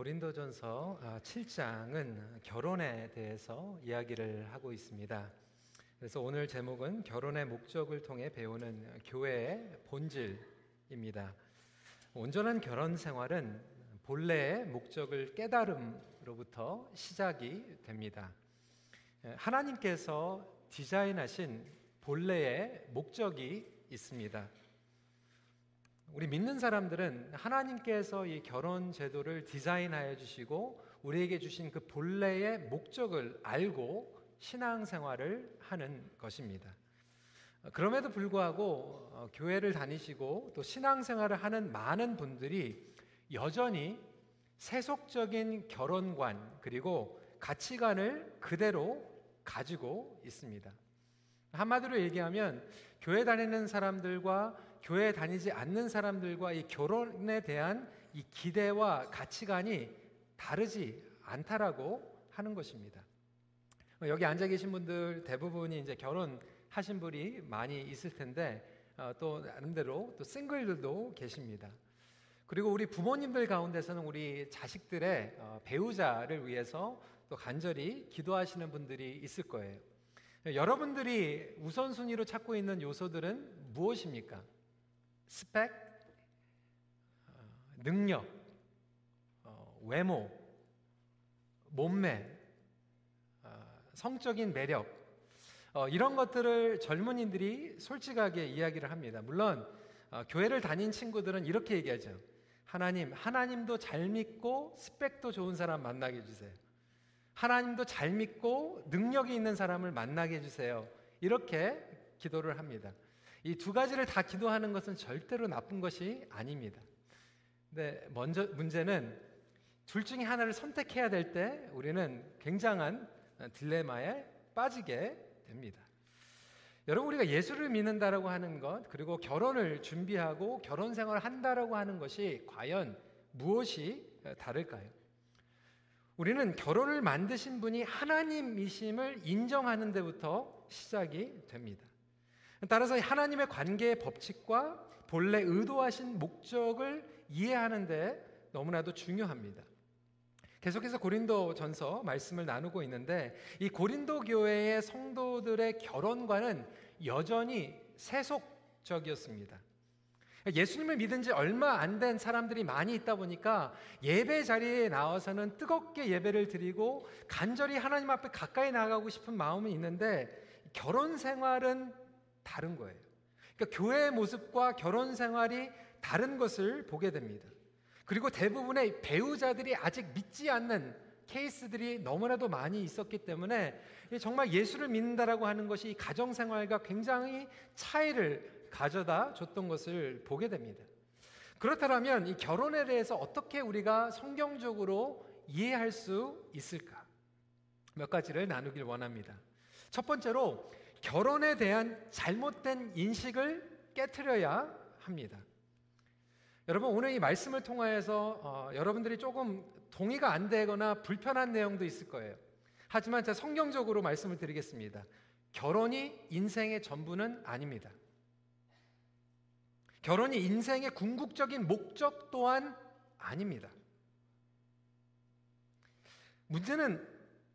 고린도전서 7장은 아, 결혼에 대해서 이야기를 하고 있습니다. 그래서 오늘 제목은 결혼의 목적을 통해 배우는 교회의 본질입니다. 온전한 결혼 생활은 본래의 목적을 깨달음으로부터 시작이 됩니다. 하나님께서 디자인하신 본래의 목적이 있습니다. 우리 믿는 사람들은 하나님께서 이 결혼 제도를 디자인하여 주시고 우리에게 주신 그 본래의 목적을 알고 신앙생활을 하는 것입니다. 그럼에도 불구하고 어, 교회를 다니시고 또 신앙생활을 하는 많은 분들이 여전히 세속적인 결혼관 그리고 가치관을 그대로 가지고 있습니다. 한마디로 얘기하면 교회 다니는 사람들과 교회 다니지 않는 사람들과 이 결혼에 대한 이 기대와 가치관이 다르지 않다라고 하는 것입니다. 여기 앉아 계신 분들 대부분이 이제 결혼하신 분이 많이 있을 텐데 어, 또 나름대로 또 싱글들도 계십니다. 그리고 우리 부모님들 가운데서는 우리 자식들의 어, 배우자를 위해서 또 간절히 기도하시는 분들이 있을 거예요. 여러분들이 우선순위로 찾고 있는 요소들은 무엇입니까? 스펙, 어, 능력, 어, 외모, 몸매, 어, 성적인 매력 이런 것들을 젊은이들이 솔직하게 이야기를 합니다. 물론 교회를 다닌 친구들은 이렇게 얘기하죠. 하나님, 하나님도 잘 믿고 스펙도 좋은 사람 만나게 해주세요. 하나님도 잘 믿고 능력이 있는 사람을 만나게 해주세요. 이렇게 기도를 합니다. 이 두 가지를 다 기도하는 것은 절대로 나쁜 것이 아닙니다. 근데 먼저 문제는 둘 중에 하나를 선택해야 될 때 우리는 굉장한 딜레마에 빠지게 됩니다. 여러분 우리가 예수를 믿는다라고 하는 것 그리고 결혼을 준비하고 결혼 생활을 한다라고 하는 것이 과연 무엇이 다를까요? 우리는 결혼을 만드신 분이 하나님이심을 인정하는 데부터 시작이 됩니다. 따라서 하나님의 관계의 법칙과 본래 의도하신 목적을 이해하는데 너무나도 중요합니다. 계속해서 고린도 전서 말씀을 나누고 있는데 이 고린도 교회의 성도들의 결혼관은 여전히 세속적이었습니다. 예수님을 믿은 지 얼마 안 된 사람들이 많이 있다 보니까 예배 자리에 나와서는 뜨겁게 예배를 드리고 간절히 하나님 앞에 가까이 나가고 싶은 마음은 있는데 결혼 생활은 다른 거예요. 그러니까 교회의 모습과 결혼 생활이 다른 것을 보게 됩니다. 그리고 대부분의 배우자들이 아직 믿지 않는 케이스들이 너무나도 많이 있었기 때문에 정말 예수를 믿는다라고 하는 것이 가정 생활과 굉장히 차이를 가져다 줬던 것을 보게 됩니다. 그렇다면 이 결혼에 대해서 어떻게 우리가 성경적으로 이해할 수 있을까? 몇 가지를 나누길 원합니다. 첫 번째로 결혼에 대한 잘못된 인식을 깨뜨려야 합니다. 여러분 오늘 이 말씀을 통하여서 어, 여러분들이 조금 동의가 안 되거나 불편한 내용도 있을 거예요. 하지만 제가 성경적으로 말씀을 드리겠습니다. 결혼이 인생의 전부는 아닙니다. 결혼이 인생의 궁극적인 목적 또한 아닙니다. 문제는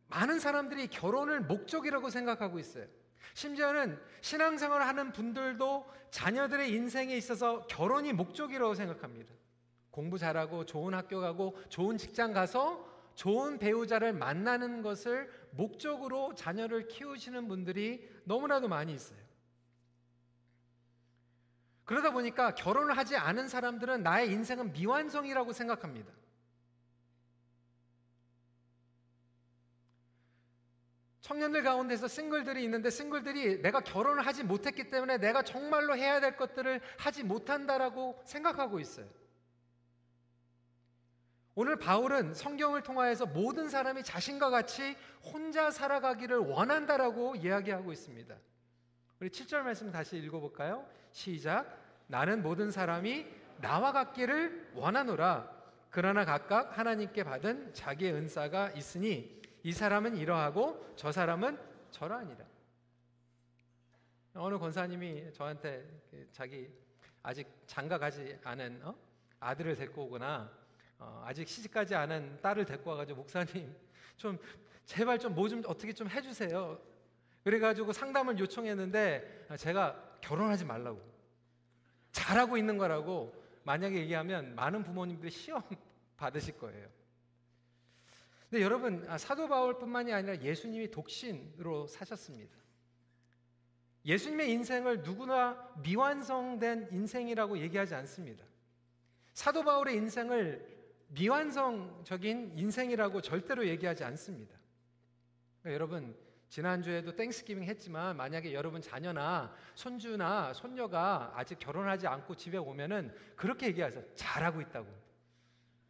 많은 사람들이 결혼을 목적이라고 생각하고 있어요. 심지어는 신앙생활을 하는 분들도 자녀들의 인생에 있어서 결혼이 목적이라고 생각합니다. 공부 잘하고 좋은 학교 가고 좋은 직장 가서 좋은 배우자를 만나는 것을 목적으로 자녀를 키우시는 분들이 너무나도 많이 있어요. 그러다 보니까 결혼을 하지 않은 사람들은 나의 인생은 미완성이라고 생각합니다. 청년들 가운데서 싱글들이 있는데 싱글들이 내가 결혼을 하지 못했기 때문에 내가 정말로 해야 될 것들을 하지 못한다라고 생각하고 있어요. 오늘 바울은 성경을 통하여서 모든 사람이 자신과 같이 혼자 살아가기를 원한다라고 이야기하고 있습니다. 우리 7절 말씀 다시 읽어볼까요? 시작. 나는 모든 사람이 나와 같기를 원하노라. 그러나 각각 하나님께 받은 자기의 은사가 있으니 이 사람은 이러하고 저 사람은 저러하니라. 어느 권사님이 저한테 그 자기 아직 장가 가지 않은 어? 아들을 데리고 오거나 어, 아직 시집가지 않은 딸을 데리고 와가지고 목사님 좀 제발 좀 뭐좀 좀 어떻게 좀 해주세요. 그래가지고 상담을 요청했는데 제가 결혼하지 말라고 잘하고 있는 거라고 만약에 얘기하면 많은 부모님들이 시험 받으실 거예요. 근데 여러분 아, 사도 바울뿐만이 아니라 예수님이 독신으로 사셨습니다. 예수님의 인생을 누구나 미완성된 인생이라고 얘기하지 않습니다. 사도 바울의 인생을 미완성적인 인생이라고 절대로 얘기하지 않습니다. 그러니까 여러분 지난주에도 땡스기빙 했지만 만약에 여러분 자녀나 손주나 손녀가 아직 결혼하지 않고 집에 오면은 그렇게 얘기하세요. 잘하고 있다고.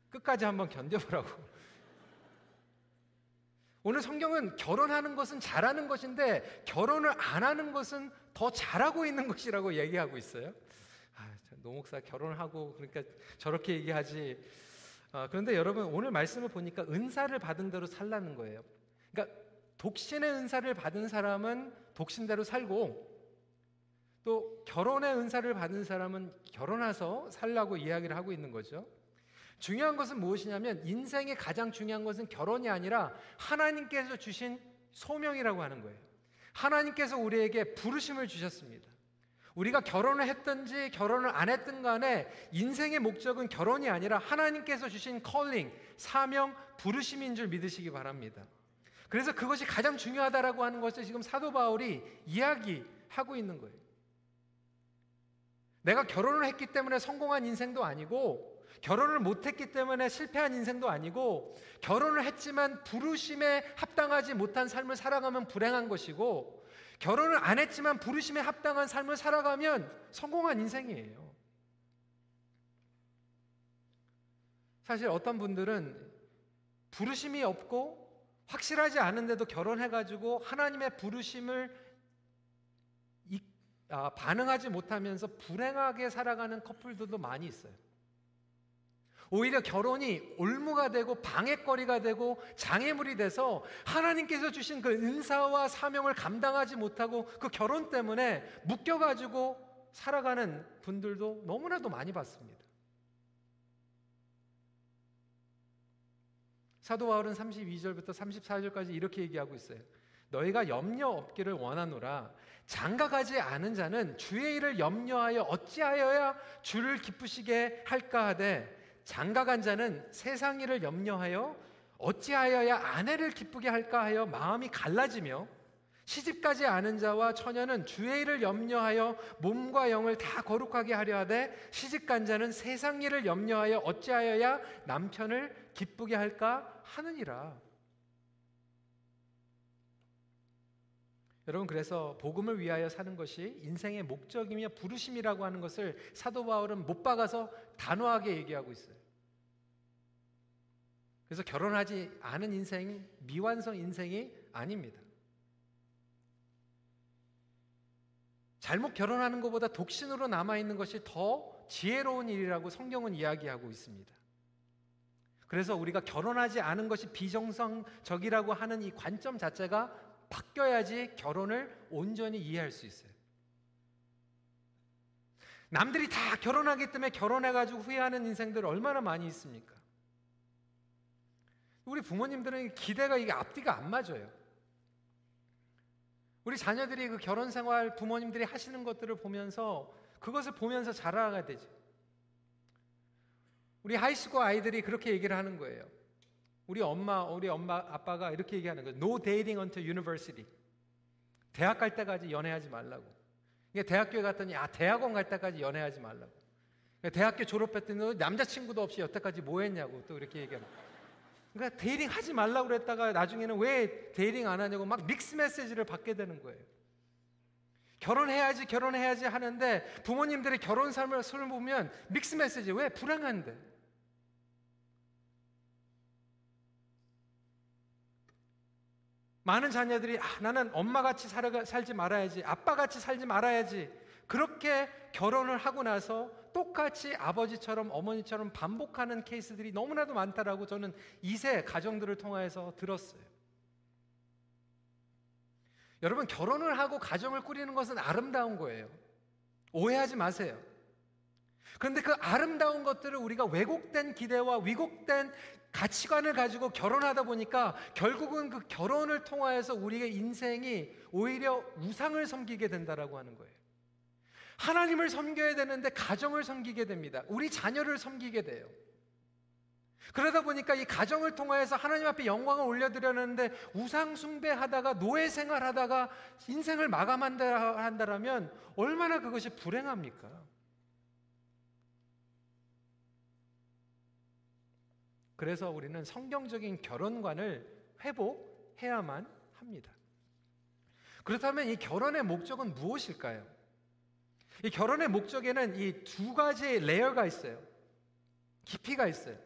끝까지 한번 견뎌보라고. 오늘 성경은 결혼하는 것은 잘하는 것인데 결혼을 안 하는 것은 더 잘하고 있는 것이라고 얘기하고 있어요. 아, 노목사 결혼하고 그러니까 저렇게 얘기하지. 아, 그런데 여러분 오늘 말씀을 보니까 은사를 받은 대로 살라는 거예요. 그러니까 독신의 은사를 받은 사람은 독신대로 살고 또 결혼의 은사를 받은 사람은 결혼해서 살라고 이야기를 하고 있는 거죠. 중요한 것은 무엇이냐면 인생의 가장 중요한 것은 결혼이 아니라 하나님께서 주신 소명이라고 하는 거예요. 하나님께서 우리에게 부르심을 주셨습니다. 우리가 결혼을 했든지 결혼을 안 했든 간에 인생의 목적은 결혼이 아니라 하나님께서 주신 컬링, 사명, 부르심인 줄 믿으시기 바랍니다. 그래서 그것이 가장 중요하다라고 하는 것을 지금 사도 바울이 이야기하고 있는 거예요. 내가 결혼을 했기 때문에 성공한 인생도 아니고 결혼을 못했기 때문에 실패한 인생도 아니고 결혼을 했지만 부르심에 합당하지 못한 삶을 살아가면 불행한 것이고 결혼을 안 했지만 부르심에 합당한 삶을 살아가면 성공한 인생이에요. 사실 어떤 분들은 부르심이 없고 확실하지 않은데도 결혼해가지고 하나님의 부르심을 이, 아, 반응하지 못하면서 불행하게 살아가는 커플들도 많이 있어요. 오히려 결혼이 올무가 되고 방해거리가 되고 장애물이 돼서 하나님께서 주신 그 은사와 사명을 감당하지 못하고 그 결혼 때문에 묶여가지고 살아가는 분들도 너무나도 많이 봤습니다. 사도 바울은 32절부터 34절까지 이렇게 얘기하고 있어요. 너희가 염려 없기를 원하노라. 장가가지 않은 자는 주의 일을 염려하여 어찌하여야 주를 기쁘시게 할까 하되 장가간 자는 세상 일을 염려하여 어찌하여야 아내를 기쁘게 할까 하여 마음이 갈라지며 시집가지 않은 자와 처녀는 주의 일을 염려하여 몸과 영을 다 거룩하게 하려 하되 시집간 자는 세상 일을 염려하여 어찌하여야 남편을 기쁘게 할까 하느니라. 여러분 그래서 복음을 위하여 사는 것이 인생의 목적이며 부르심이라고 하는 것을 사도 바울은 못 박아서 단호하게 얘기하고 있어요. 그래서 결혼하지 않은 인생이 미완성 인생이 아닙니다. 잘못 결혼하는 것보다 독신으로 남아 있는 것이 더 지혜로운 일이라고 성경은 이야기하고 있습니다. 그래서 우리가 결혼하지 않은 것이 비정상적이라고 하는 이 관점 자체가 바뀌어야지 결혼을 온전히 이해할 수 있어요. 남들이 다 결혼하기 때문에 결혼해가지고 후회하는 인생들 얼마나 많이 있습니까? 우리 부모님들은 기대가 이게 앞뒤가 안 맞아요. 우리 자녀들이 그 결혼 생활 부모님들이 하시는 것들을 보면서 그것을 보면서 자라가 되죠. 우리 high school 아이들이 그렇게 얘기를 하는 거예요. 우리 엄마, 우리 엄마, 아빠가 이렇게 얘기하는 거예요. No dating until university. 대학 갈 때까지 연애하지 말라고. 이게 대학교에 갔더니 아 대학원 갈 때까지 연애하지 말라고. 대학교 졸업했더니 남자친구도 없이 여태까지 뭐 했냐고 또 이렇게 얘기하는 거예요. 그러니까 dating 하지 말라고 그랬다가 나중에는 왜 dating 안 하냐고 막 믹스 메시지를 받게 되는 거예요. 결혼해야지 결혼해야지 하는데 부모님들의 결혼 삶을 보면 mixed message. 왜? 불행한데. 많은 자녀들이 아, 나는 엄마같이 살지 말아야지 아빠같이 살지 말아야지. 그렇게 결혼을 하고 나서 똑같이 아버지처럼 어머니처럼 반복하는 케이스들이 너무나도 많다라고 저는 이세 가정들을 통해서 들었어요. 여러분 결혼을 하고 가정을 꾸리는 것은 아름다운 거예요. 오해하지 마세요. 그런데 그 아름다운 것들을 우리가 왜곡된 기대와 위곡된 가치관을 가지고 결혼하다 보니까 결국은 그 결혼을 통하여서 우리의 인생이 오히려 우상을 섬기게 된다라고 하는 거예요. 하나님을 섬겨야 되는데 가정을 섬기게 됩니다. 우리 자녀를 섬기게 돼요. 그러다 보니까 이 가정을 통하여서 하나님 앞에 영광을 올려드렸는데 우상 숭배하다가 노예 생활하다가 인생을 마감한다 한다라면 얼마나 그것이 불행합니까? 그래서 우리는 성경적인 결혼관을 회복해야만 합니다. 그렇다면 이 결혼의 목적은 무엇일까요? 이 결혼의 목적에는 이 두 가지의 레이어가 있어요. 깊이가 있어요.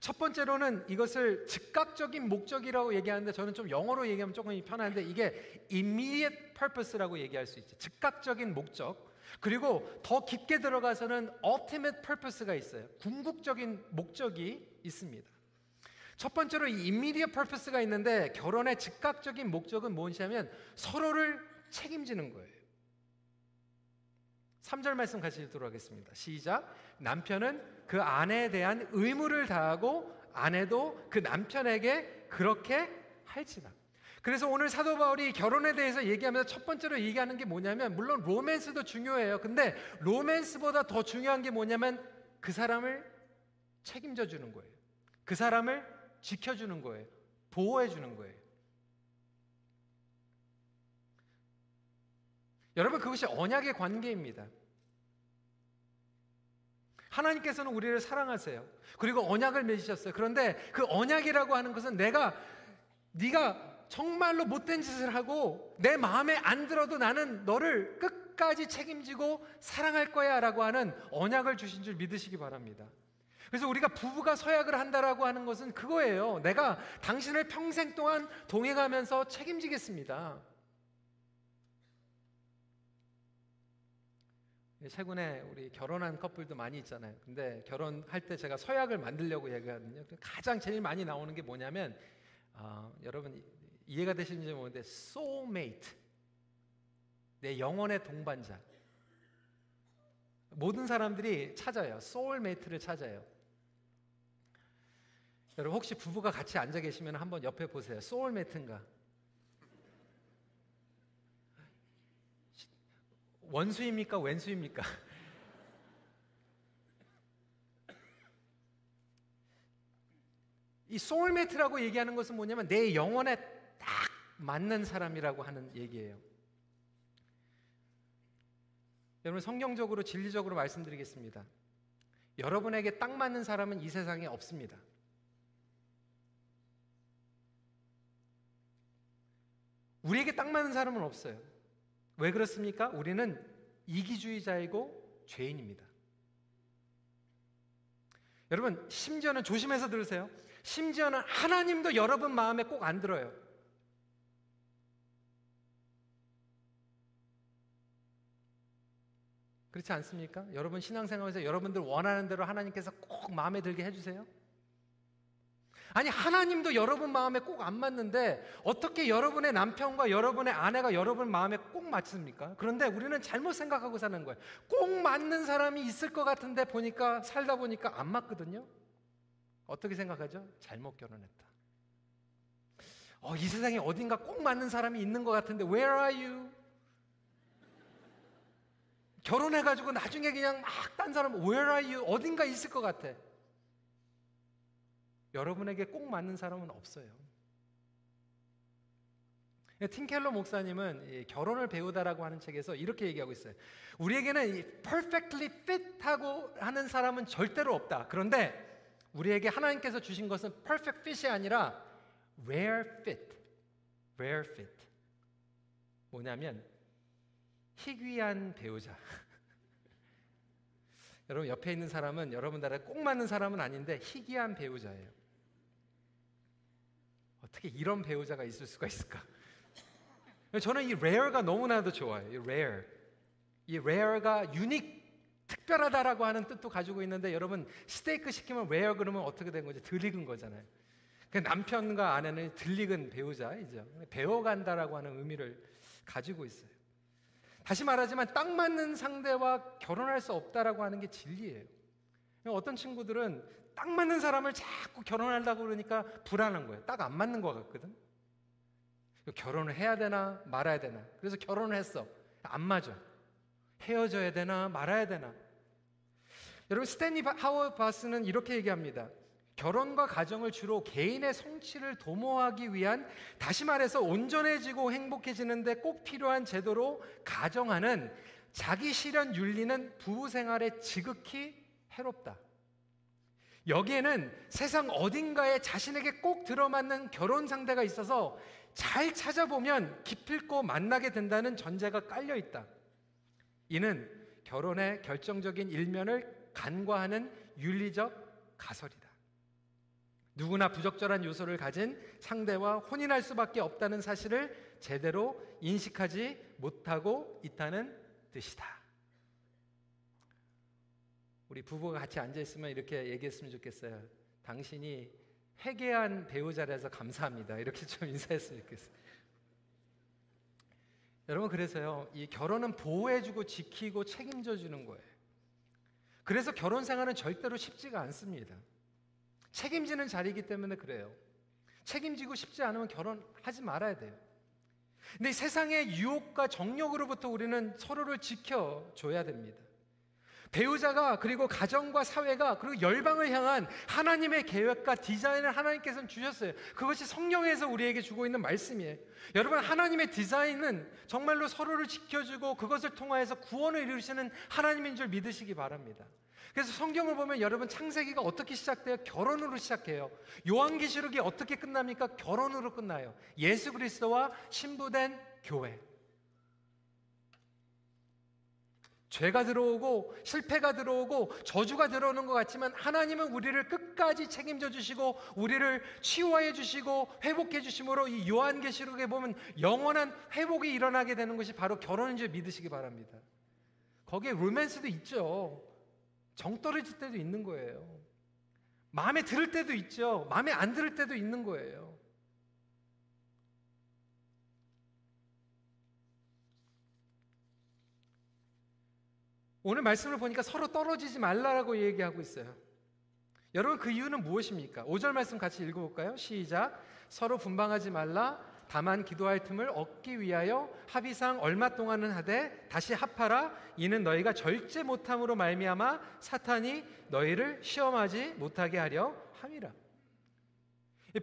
첫 번째로는 이것을 즉각적인 목적이라고 얘기하는데 저는 좀 영어로 얘기하면 조금 편한데 이게 immediate purpose라고 얘기할 수 있죠. 즉각적인 목적. 그리고 더 깊게 들어가서는 ultimate purpose가 있어요. 궁극적인 목적이 있습니다. 첫 번째로 이 immediate purpose가 있는데 결혼의 즉각적인 목적은 무엇이냐면 서로를 책임지는 거예요. 3절 말씀 같이 읽도록 하겠습니다. 시작. 남편은 그 아내에 대한 의무를 다하고 아내도 그 남편에게 그렇게 할지다. 그래서 오늘 사도 바울이 결혼에 대해서 얘기하면서 첫 번째로 얘기하는 게 뭐냐면 물론 로맨스도 중요해요. 근데 로맨스보다 더 중요한 게 뭐냐면 그 사람을 책임져 주는 거예요. 그 사람을 지켜 주는 거예요. 보호해 주는 거예요. 여러분 그것이 언약의 관계입니다. 하나님께서는 우리를 사랑하세요. 그리고 언약을 맺으셨어요. 그런데 그 언약이라고 하는 것은 내가 네가 정말로 못된 짓을 하고 내 마음에 안 들어도 나는 너를 끝까지 책임지고 사랑할 거야라고 하는 언약을 주신 줄 믿으시기 바랍니다. 그래서 우리가 부부가 서약을 한다라고 하는 것은 그거예요. 내가 당신을 평생 동안 동행하면서 책임지겠습니다. 최근에 우리 결혼한 커플도 많이 있잖아요. 근데 결혼할 때 제가 서약을 만들려고 얘기하거든요. 가장 제일 많이 나오는 게 뭐냐면 어, 여러분 이해가 되시는지 모르는데 soulmate 내 영혼의 동반자 모든 사람들이 찾아요. soulmate를 찾아요. 여러분 혹시 부부가 같이 앉아 계시면 한번 옆에 보세요. soulmate인가? 원수입니까? 왼수입니까? 이 soulmate라고 얘기하는 것은 뭐냐면 내 영혼에 딱 맞는 사람이라고 하는 얘기예요. 여러분 성경적으로 진리적으로 말씀드리겠습니다. 여러분에게 딱 맞는 사람은 이 세상에 없습니다. 우리에게 딱 맞는 사람은 없어요. 왜 그렇습니까? 우리는 이기주의자이고 죄인입니다. 여러분, 심지어는 조심해서 들으세요. 심지어는 하나님도 여러분 마음에 꼭 안 들어요. 그렇지 않습니까? 여러분 신앙생활에서 여러분들 원하는 대로 하나님께서 꼭 마음에 들게 해주세요. 아니 하나님도 여러분 마음에 꼭 안 맞는데 어떻게 여러분의 남편과 여러분의 아내가 여러분 마음에 꼭 맞습니까? 그런데 우리는 잘못 생각하고 사는 거예요. 꼭 맞는 사람이 있을 것 같은데 보니까 살다 보니까 안 맞거든요. 어떻게 생각하죠? 잘못 결혼했다. 어, 이 세상에 어딘가 꼭 맞는 사람이 있는 것 같은데 Where are you? 결혼해가지고 나중에 그냥 막 딴 사람 Where are you? 어딘가 있을 것 같아. 여러분에게 꼭 맞는 사람은 없어요. 팀켈러 목사님은 결혼을 배우다라고 하는 책에서 이렇게 얘기하고 있어요. 우리에게는 perfectly fit하고 하는 사람은 절대로 없다. 그런데 우리에게 하나님께서 주신 것은 perfect fit이 아니라 rare fit. rare fit. 뭐냐면 희귀한 배우자. 여러분 옆에 있는 사람은 여러분들에 꼭 맞는 사람은 아닌데 희귀한 배우자예요. 어떻게 이런 배우자가 있을 수가 있을까? 저는 이 rare가 너무나도 좋아요. 이 rare. 이 rare가 유닉 특별하다라고 하는 뜻도 가지고 있는데 여러분 스테이크 시키면 rare 그러면 어떻게 된 거죠? 덜 익은 거잖아요. 그 남편과 아내는 덜 익은 배우자이죠. 배워간다라고 하는 의미를 가지고 있어요. 다시 말하지만 딱 맞는 상대와 결혼할 수 없다라고 하는 게 진리예요. 어떤 친구들은 딱 맞는 사람을 자꾸 결혼하려고 그러니까 불안한 거예요. 딱 안 맞는 것 같거든. 결혼을 해야 되나 말아야 되나. 그래서 결혼을 했어. 안 맞아. 헤어져야 되나 말아야 되나. 여러분 스탠리 하워 바스는 이렇게 얘기합니다. 결혼과 가정을 주로 개인의 성취를 도모하기 위한 다시 말해서 온전해지고 행복해지는데 꼭 필요한 제도로 가정하는 자기 실현 윤리는 부부 생활에 지극히 해롭다. 여기에는 세상 어딘가에 자신에게 꼭 들어맞는 결혼 상대가 있어서 잘 찾아보면 기필코 만나게 된다는 전제가 깔려 있다. 이는 결혼의 결정적인 일면을 간과하는 윤리적 가설이다. 누구나 부적절한 요소를 가진 상대와 혼인할 수밖에 없다는 사실을 제대로 인식하지 못하고 있다는 뜻이다. 우리 부부가 같이 앉아 있으면 이렇게 얘기했으면 좋겠어요. 당신이 회개한 배우자라서 감사합니다. 이렇게 좀 인사했으면 좋겠어요. 여러분 그래서요. 이 결혼은 보호해 주고 지키고 책임져 주는 거예요. 그래서 결혼 생활은 절대로 쉽지가 않습니다. 책임지는 자리이기 때문에 그래요. 책임지고 싶지 않으면 결혼하지 말아야 돼요. 근데 세상의 유혹과 정욕으로부터 우리는 서로를 지켜줘야 됩니다. 배우자가 그리고 가정과 사회가 그리고 열방을 향한 하나님의 계획과 디자인을 하나님께서는 주셨어요. 그것이 성령에서 우리에게 주고 있는 말씀이에요. 여러분 하나님의 디자인은 정말로 서로를 지켜주고 그것을 통하여서 구원을 이루시는 하나님인 줄 믿으시기 바랍니다. 그래서 성경을 보면 여러분 창세기가 어떻게 시작돼요? 결혼으로 시작해요. 요한계시록이 어떻게 끝납니까? 결혼으로 끝나요. 예수 그리스도와 신부된 교회. 죄가 들어오고 실패가 들어오고 저주가 들어오는 것 같지만 하나님은 우리를 끝까지 책임져 주시고 우리를 치유해 주시고 회복해 주심으로 이 요한계시록에 보면 영원한 회복이 일어나게 되는 것이 바로 결혼인 줄 믿으시기 바랍니다. 거기에 로맨스도 있죠. 정 떨어질 때도 있는 거예요. 마음에 들을 때도 있죠. 마음에 안 들을 때도 있는 거예요. 오늘 말씀을 보니까 서로 떨어지지 말라라고 얘기하고 있어요. 여러분 그 이유는 무엇입니까? 5절 말씀 같이 읽어볼까요? 시작. 서로 분방하지 말라. 다만 기도할 틈을 얻기 위하여 합의상 얼마 동안은 하되 다시 합하라. 이는 너희가 절제 못함으로 말미암아 사탄이 너희를 시험하지 못하게 하려 함이라.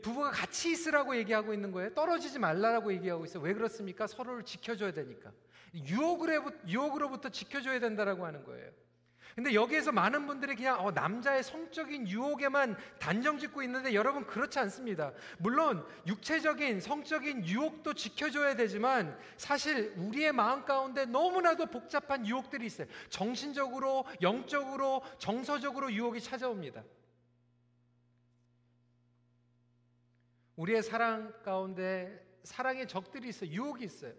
부부가 같이 있으라고 얘기하고 있는 거예요. 떨어지지 말라라고 얘기하고 있어요. 왜 그렇습니까? 서로를 지켜줘야 되니까. 유혹으로부터 지켜줘야 된다라고 하는 거예요. 근데 여기에서 많은 분들이 그냥 어, 남자의 성적인 유혹에만 단정 짓고 있는데 여러분 그렇지 않습니다. 물론 육체적인 성적인 유혹도 지켜줘야 되지만 사실 우리의 마음 가운데 너무나도 복잡한 유혹들이 있어요. 정신적으로, 영적으로, 정서적으로 유혹이 찾아옵니다. 우리의 사랑 가운데 사랑의 적들이 있어요. 유혹이 있어요.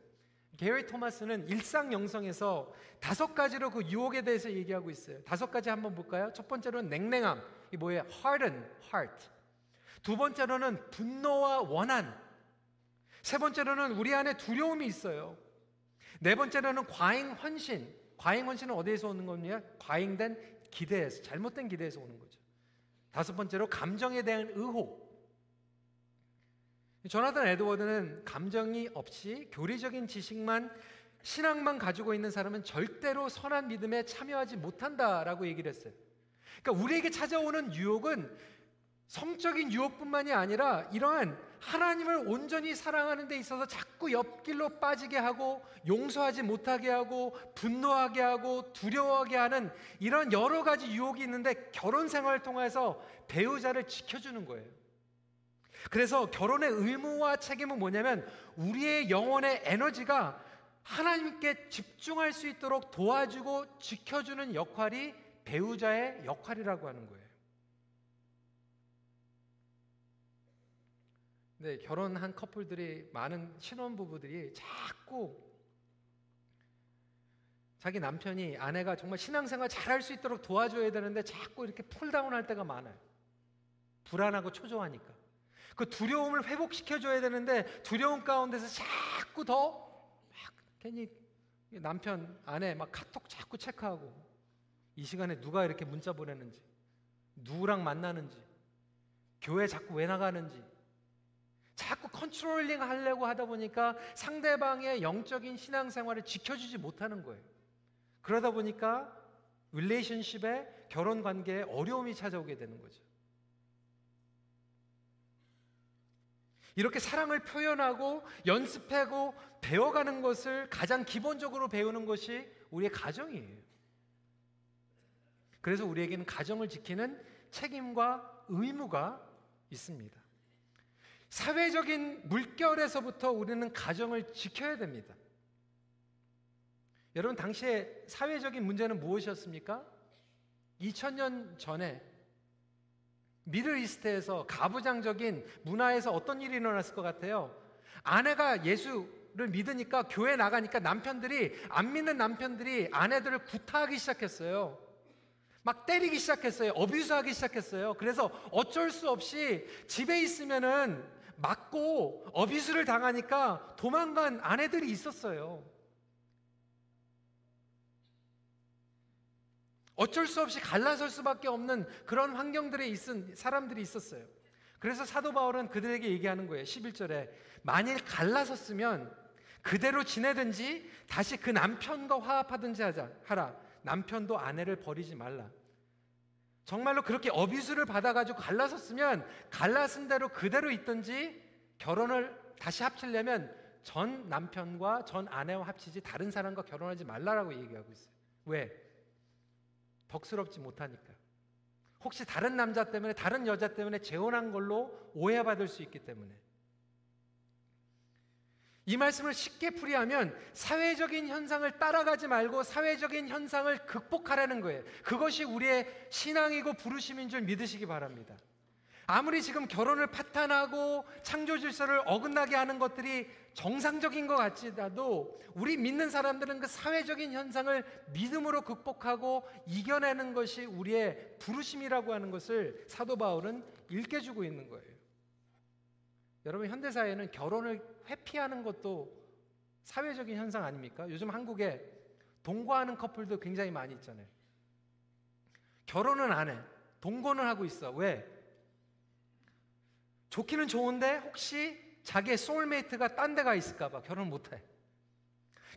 게리 토마스는 일상 영성에서 다섯 가지로 그 유혹에 대해서 얘기하고 있어요. 다섯 가지 한번 볼까요? 첫 번째로는 냉랭함. 이 뭐예요? harden heart. 두 번째로는 분노와 원한. 세 번째로는 우리 안에 두려움이 있어요. 네 번째로는 과잉 헌신. 과잉 헌신은 어디에서 오는 겁니까? 과잉된 기대에서 잘못된 기대에서 오는 거죠. 다섯 번째로 감정에 대한 의혹. 조나단 에드워드는 감정이 없이 교리적인 지식만 신앙만 가지고 있는 사람은 절대로 선한 믿음에 참여하지 못한다라고 얘기를 했어요. 그러니까 우리에게 찾아오는 유혹은 성적인 유혹뿐만이 아니라 이러한 하나님을 온전히 사랑하는 데 있어서 자꾸 옆길로 빠지게 하고 용서하지 못하게 하고 분노하게 하고 두려워하게 하는 이런 여러 가지 유혹이 있는데 결혼 생활을 통해서 배우자를 지켜주는 거예요. 그래서 결혼의 의무와 책임은 뭐냐면 우리의 영혼의 에너지가 하나님께 집중할 수 있도록 도와주고 지켜주는 역할이 배우자의 역할이라고 하는 거예요. 네, 결혼한 커플들이 많은 신혼부부들이 자꾸 자기 남편이 아내가 정말 신앙생활 잘할 수 있도록 도와줘야 되는데 자꾸 이렇게 pull down 할 때가 많아요. 불안하고 초조하니까. 그 두려움을 회복시켜 줘야 되는데 두려움 가운데서 자꾸 더 막 괜히 남편 아내 막 카톡 자꾸 체크하고 이 시간에 누가 이렇게 문자 보내는지 누구랑 만나는지 교회 자꾸 왜 나가는지 자꾸 controlling 하려고 하다 보니까 상대방의 영적인 신앙생활을 지켜주지 못하는 거예요. 그러다 보니까 릴레이션십에 결혼 관계에 어려움이 찾아오게 되는 거죠. 이렇게 사랑을 표현하고 연습하고 배워가는 것을 가장 기본적으로 배우는 것이 우리의 가정이에요. 그래서 우리에게는 가정을 지키는 책임과 의무가 있습니다. 사회적인 물결에서부터 우리는 가정을 지켜야 됩니다. 여러분, 당시에 사회적인 문제는 무엇이었습니까? 2000년 전에 미들 이스트에서 가부장적인 문화에서 어떤 일이 일어났을 것 같아요? 아내가 예수를 믿으니까 교회 나가니까 남편들이 안 믿는 남편들이 아내들을 구타하기 시작했어요. 막 때리기 시작했어요. 어뷰스하기 시작했어요. 그래서 어쩔 수 없이 집에 있으면은 맞고 어뷰스를 당하니까 도망간 아내들이 있었어요. 어쩔 수 없이 갈라설 수밖에 없는 그런 환경들에 있은 사람들이 있었어요. 그래서 사도 바울은 그들에게 얘기하는 거예요. 11절에 만일 갈라섰으면 그대로 지내든지 다시 그 남편과 화합하든지 하자 하라. 남편도 아내를 버리지 말라. 정말로 그렇게 어비수를 받아가지고 갈라섰으면 갈라선 대로 그대로 있든지 결혼을 다시 합치려면 전 남편과 전 아내와 합치지 다른 사람과 결혼하지 말라라고 얘기하고 있어요. 왜? 덕스럽지 못하니까. 혹시 다른 남자 때문에 다른 여자 때문에 재혼한 걸로 오해받을 수 있기 때문에. 이 말씀을 쉽게 풀이하면 사회적인 현상을 따라가지 말고 사회적인 현상을 극복하라는 거예요. 그것이 우리의 신앙이고 부르심인 줄 믿으시기 바랍니다. 아무리 지금 결혼을 파탄하고 창조 질서를 어긋나게 하는 것들이 정상적인 것 같지라도 우리 믿는 사람들은 그 사회적인 현상을 믿음으로 극복하고 이겨내는 것이 우리의 부르심이라고 하는 것을 사도 바울은 일깨주고 있는 거예요. 여러분 현대 사회는 결혼을 회피하는 것도 사회적인 현상 아닙니까? 요즘 한국에 동거하는 커플도 굉장히 많이 있잖아요. 결혼은 안 해. 동거는 하고 있어. 왜? 좋기는 좋은데 혹시 자기의 소울메이트가 딴 데가 있을까봐 결혼 못해.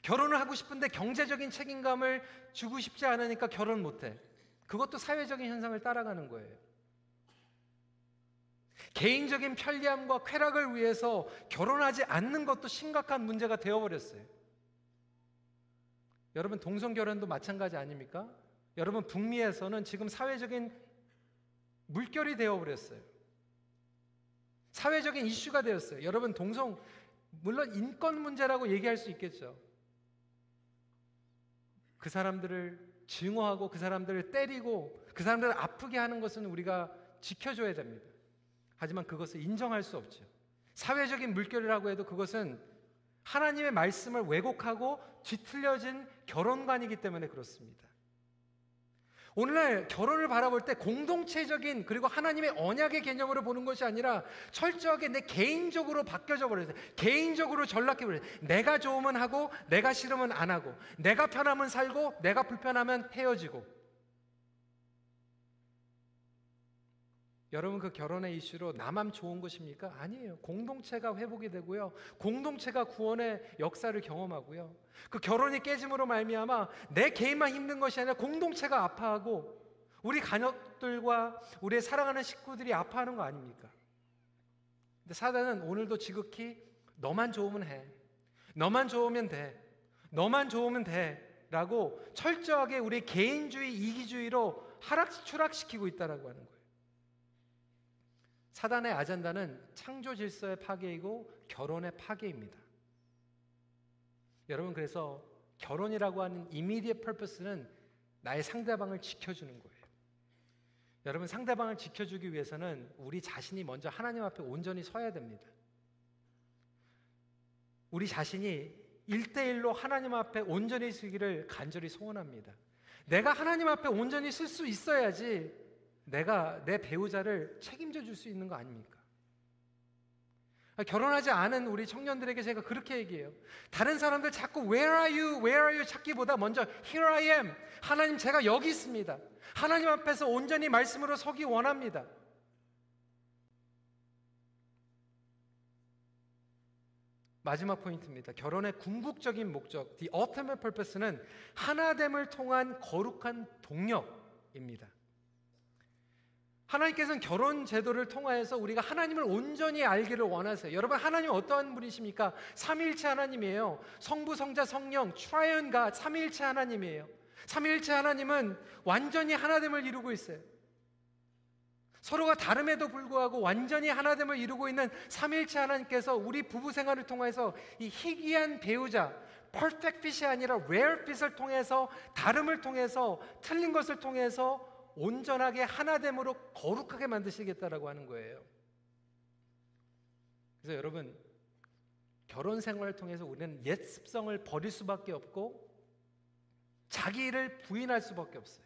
결혼을 하고 싶은데 경제적인 책임감을 주고 싶지 않으니까 결혼 못해. 그것도 사회적인 현상을 따라가는 거예요. 개인적인 편리함과 쾌락을 위해서 결혼하지 않는 것도 심각한 문제가 되어버렸어요. 여러분, 동성결혼도 마찬가지 아닙니까? 여러분, 북미에서는 지금 사회적인 물결이 되어버렸어요. 사회적인 이슈가 되었어요. 여러분, 동성, 물론 인권 문제라고 얘기할 수 있겠죠. 그 사람들을 증오하고 그 사람들을 때리고 그 사람들을 아프게 하는 것은 우리가 지켜줘야 됩니다. 하지만 그것을 인정할 수 없죠. 사회적인 물결이라고 해도 그것은 하나님의 말씀을 왜곡하고 뒤틀려진 결혼관이기 때문에 그렇습니다. 오늘날 결혼을 바라볼 때 공동체적인 그리고 하나님의 언약의 개념으로 보는 것이 아니라 철저하게 내 개인적으로 바뀌어져 버려요. 개인적으로 전락해 버려요. 내가 좋으면 하고 내가 싫으면 안 하고 내가 편하면 살고 내가 불편하면 헤어지고 여러분 그 결혼의 이슈로 나만 좋은 것입니까? 아니에요. 공동체가 회복이 되고요. 공동체가 구원의 역사를 경험하고요. 그 결혼이 깨짐으로 말미암아 내 개인만 힘든 것이 아니라 공동체가 아파하고 우리 가족들과 우리의 사랑하는 식구들이 아파하는 거 아닙니까? 근데 사단은 오늘도 지극히 너만 좋으면 해. 너만 좋으면 돼. 너만 좋으면 돼. 라고 철저하게 우리 개인주의, 이기주의로 하락, 추락시키고 있다라고 하는 거예요. 사단의 아젠다는 창조 질서의 파괴이고 결혼의 파괴입니다. 여러분 그래서 결혼이라고 하는 이미디어 퍼포스는 나의 상대방을 지켜주는 거예요. 여러분 상대방을 지켜주기 위해서는 우리 자신이 먼저 하나님 앞에 온전히 서야 됩니다. 우리 자신이 일대일로 하나님 앞에 온전히 서기를 간절히 소원합니다. 내가 하나님 앞에 온전히 쓸 수 있어야지 내가 내 배우자를 책임져 줄 수 있는 거 아닙니까? 결혼하지 않은 우리 청년들에게 제가 그렇게 얘기해요. 다른 사람들 자꾸 where are you, where are you 찾기보다 먼저 here I am. 하나님 제가 여기 있습니다. 하나님 앞에서 온전히 말씀으로 서기 원합니다. 마지막 포인트입니다. 결혼의 궁극적인 목적, the ultimate purpose는 하나됨을 통한 거룩한 동력입니다. 하나님께서는 결혼 제도를 통하여서 우리가 하나님을 온전히 알기를 원하세요. 여러분 하나님 어떠한 분이십니까? 삼위일체 하나님이에요. 성부, 성자, 성령, Triune God 삼위일체 하나님이에요. 삼위일체 하나님은 완전히 하나됨을 이루고 있어요. 서로가 다름에도 불구하고 완전히 하나됨을 이루고 있는 삼일체 하나님께서 우리 부부 생활을 통해서 이 희귀한 배우자 퍼펙트 핏이 아니라 rare fit을 통해서 다름을 통해서 틀린 것을 통해서 온전하게 하나됨으로 거룩하게 만드시겠다라고 하는 거예요. 그래서 여러분 결혼 생활을 통해서 우리는 옛 습성을 버릴 수밖에 없고 자기를 부인할 수밖에 없어요.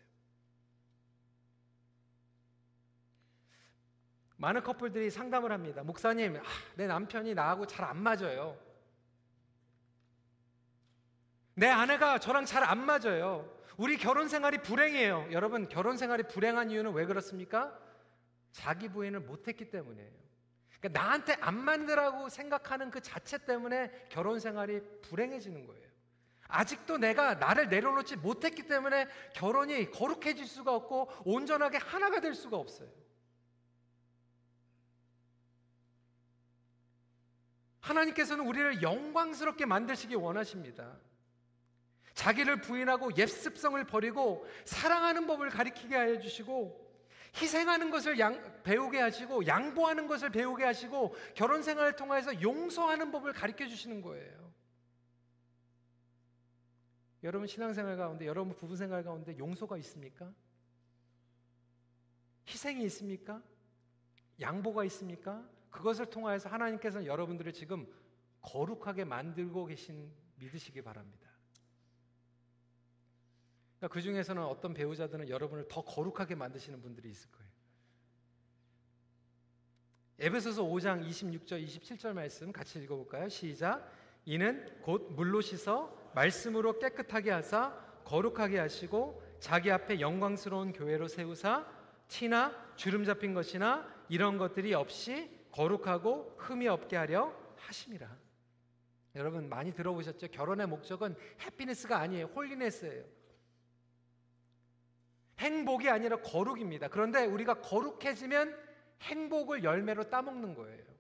많은 커플들이 상담을 합니다. 목사님, 아, 내 남편이 나하고 잘 안 맞아요. 내 아내가 저랑 잘 안 맞아요. 우리 결혼 생활이 불행해요. 여러분, 결혼 생활이 불행한 이유는 왜 그렇습니까? 자기 부인을 못했기 때문이에요. 그러니까 나한테 안 맞느라고 생각하는 그 자체 때문에 결혼 생활이 불행해지는 거예요. 아직도 내가 나를 내려놓지 못했기 때문에 결혼이 거룩해질 수가 없고 온전하게 하나가 될 수가 없어요. 하나님께서는 우리를 영광스럽게 만드시기 원하십니다. 자기를 부인하고 옛 습성을 버리고 사랑하는 법을 가리키게 하여 주시고 희생하는 것을 양, 배우게 하시고 양보하는 것을 배우게 하시고 결혼 생활을 통해서 용서하는 법을 가르쳐 주시는 거예요. 여러분 신앙생활 가운데 여러분 부부 생활 가운데 용서가 있습니까? 희생이 있습니까? 양보가 있습니까? 그것을 통하여서 하나님께서는 여러분들을 지금 거룩하게 만들고 계신 믿으시기 바랍니다. 그러니까 그 중에서는 어떤 배우자들은 여러분을 더 거룩하게 만드시는 분들이 있을 거예요. 에베소서 5장 26절 27절 말씀 같이 읽어볼까요? 시작. 이는 곧 물로 씻어 말씀으로 깨끗하게 하사 거룩하게 하시고 자기 앞에 영광스러운 교회로 세우사 티나 주름 잡힌 것이나 이런 것들이 없이 거룩하고 흠이 없게 하려 하심이라. 여러분 많이 들어보셨죠? 결혼의 목적은 해피니스가 아니에요. 홀리네스예요. 행복이 아니라 거룩입니다. 그런데 우리가 거룩해지면 행복을 열매로 따먹는 거예요.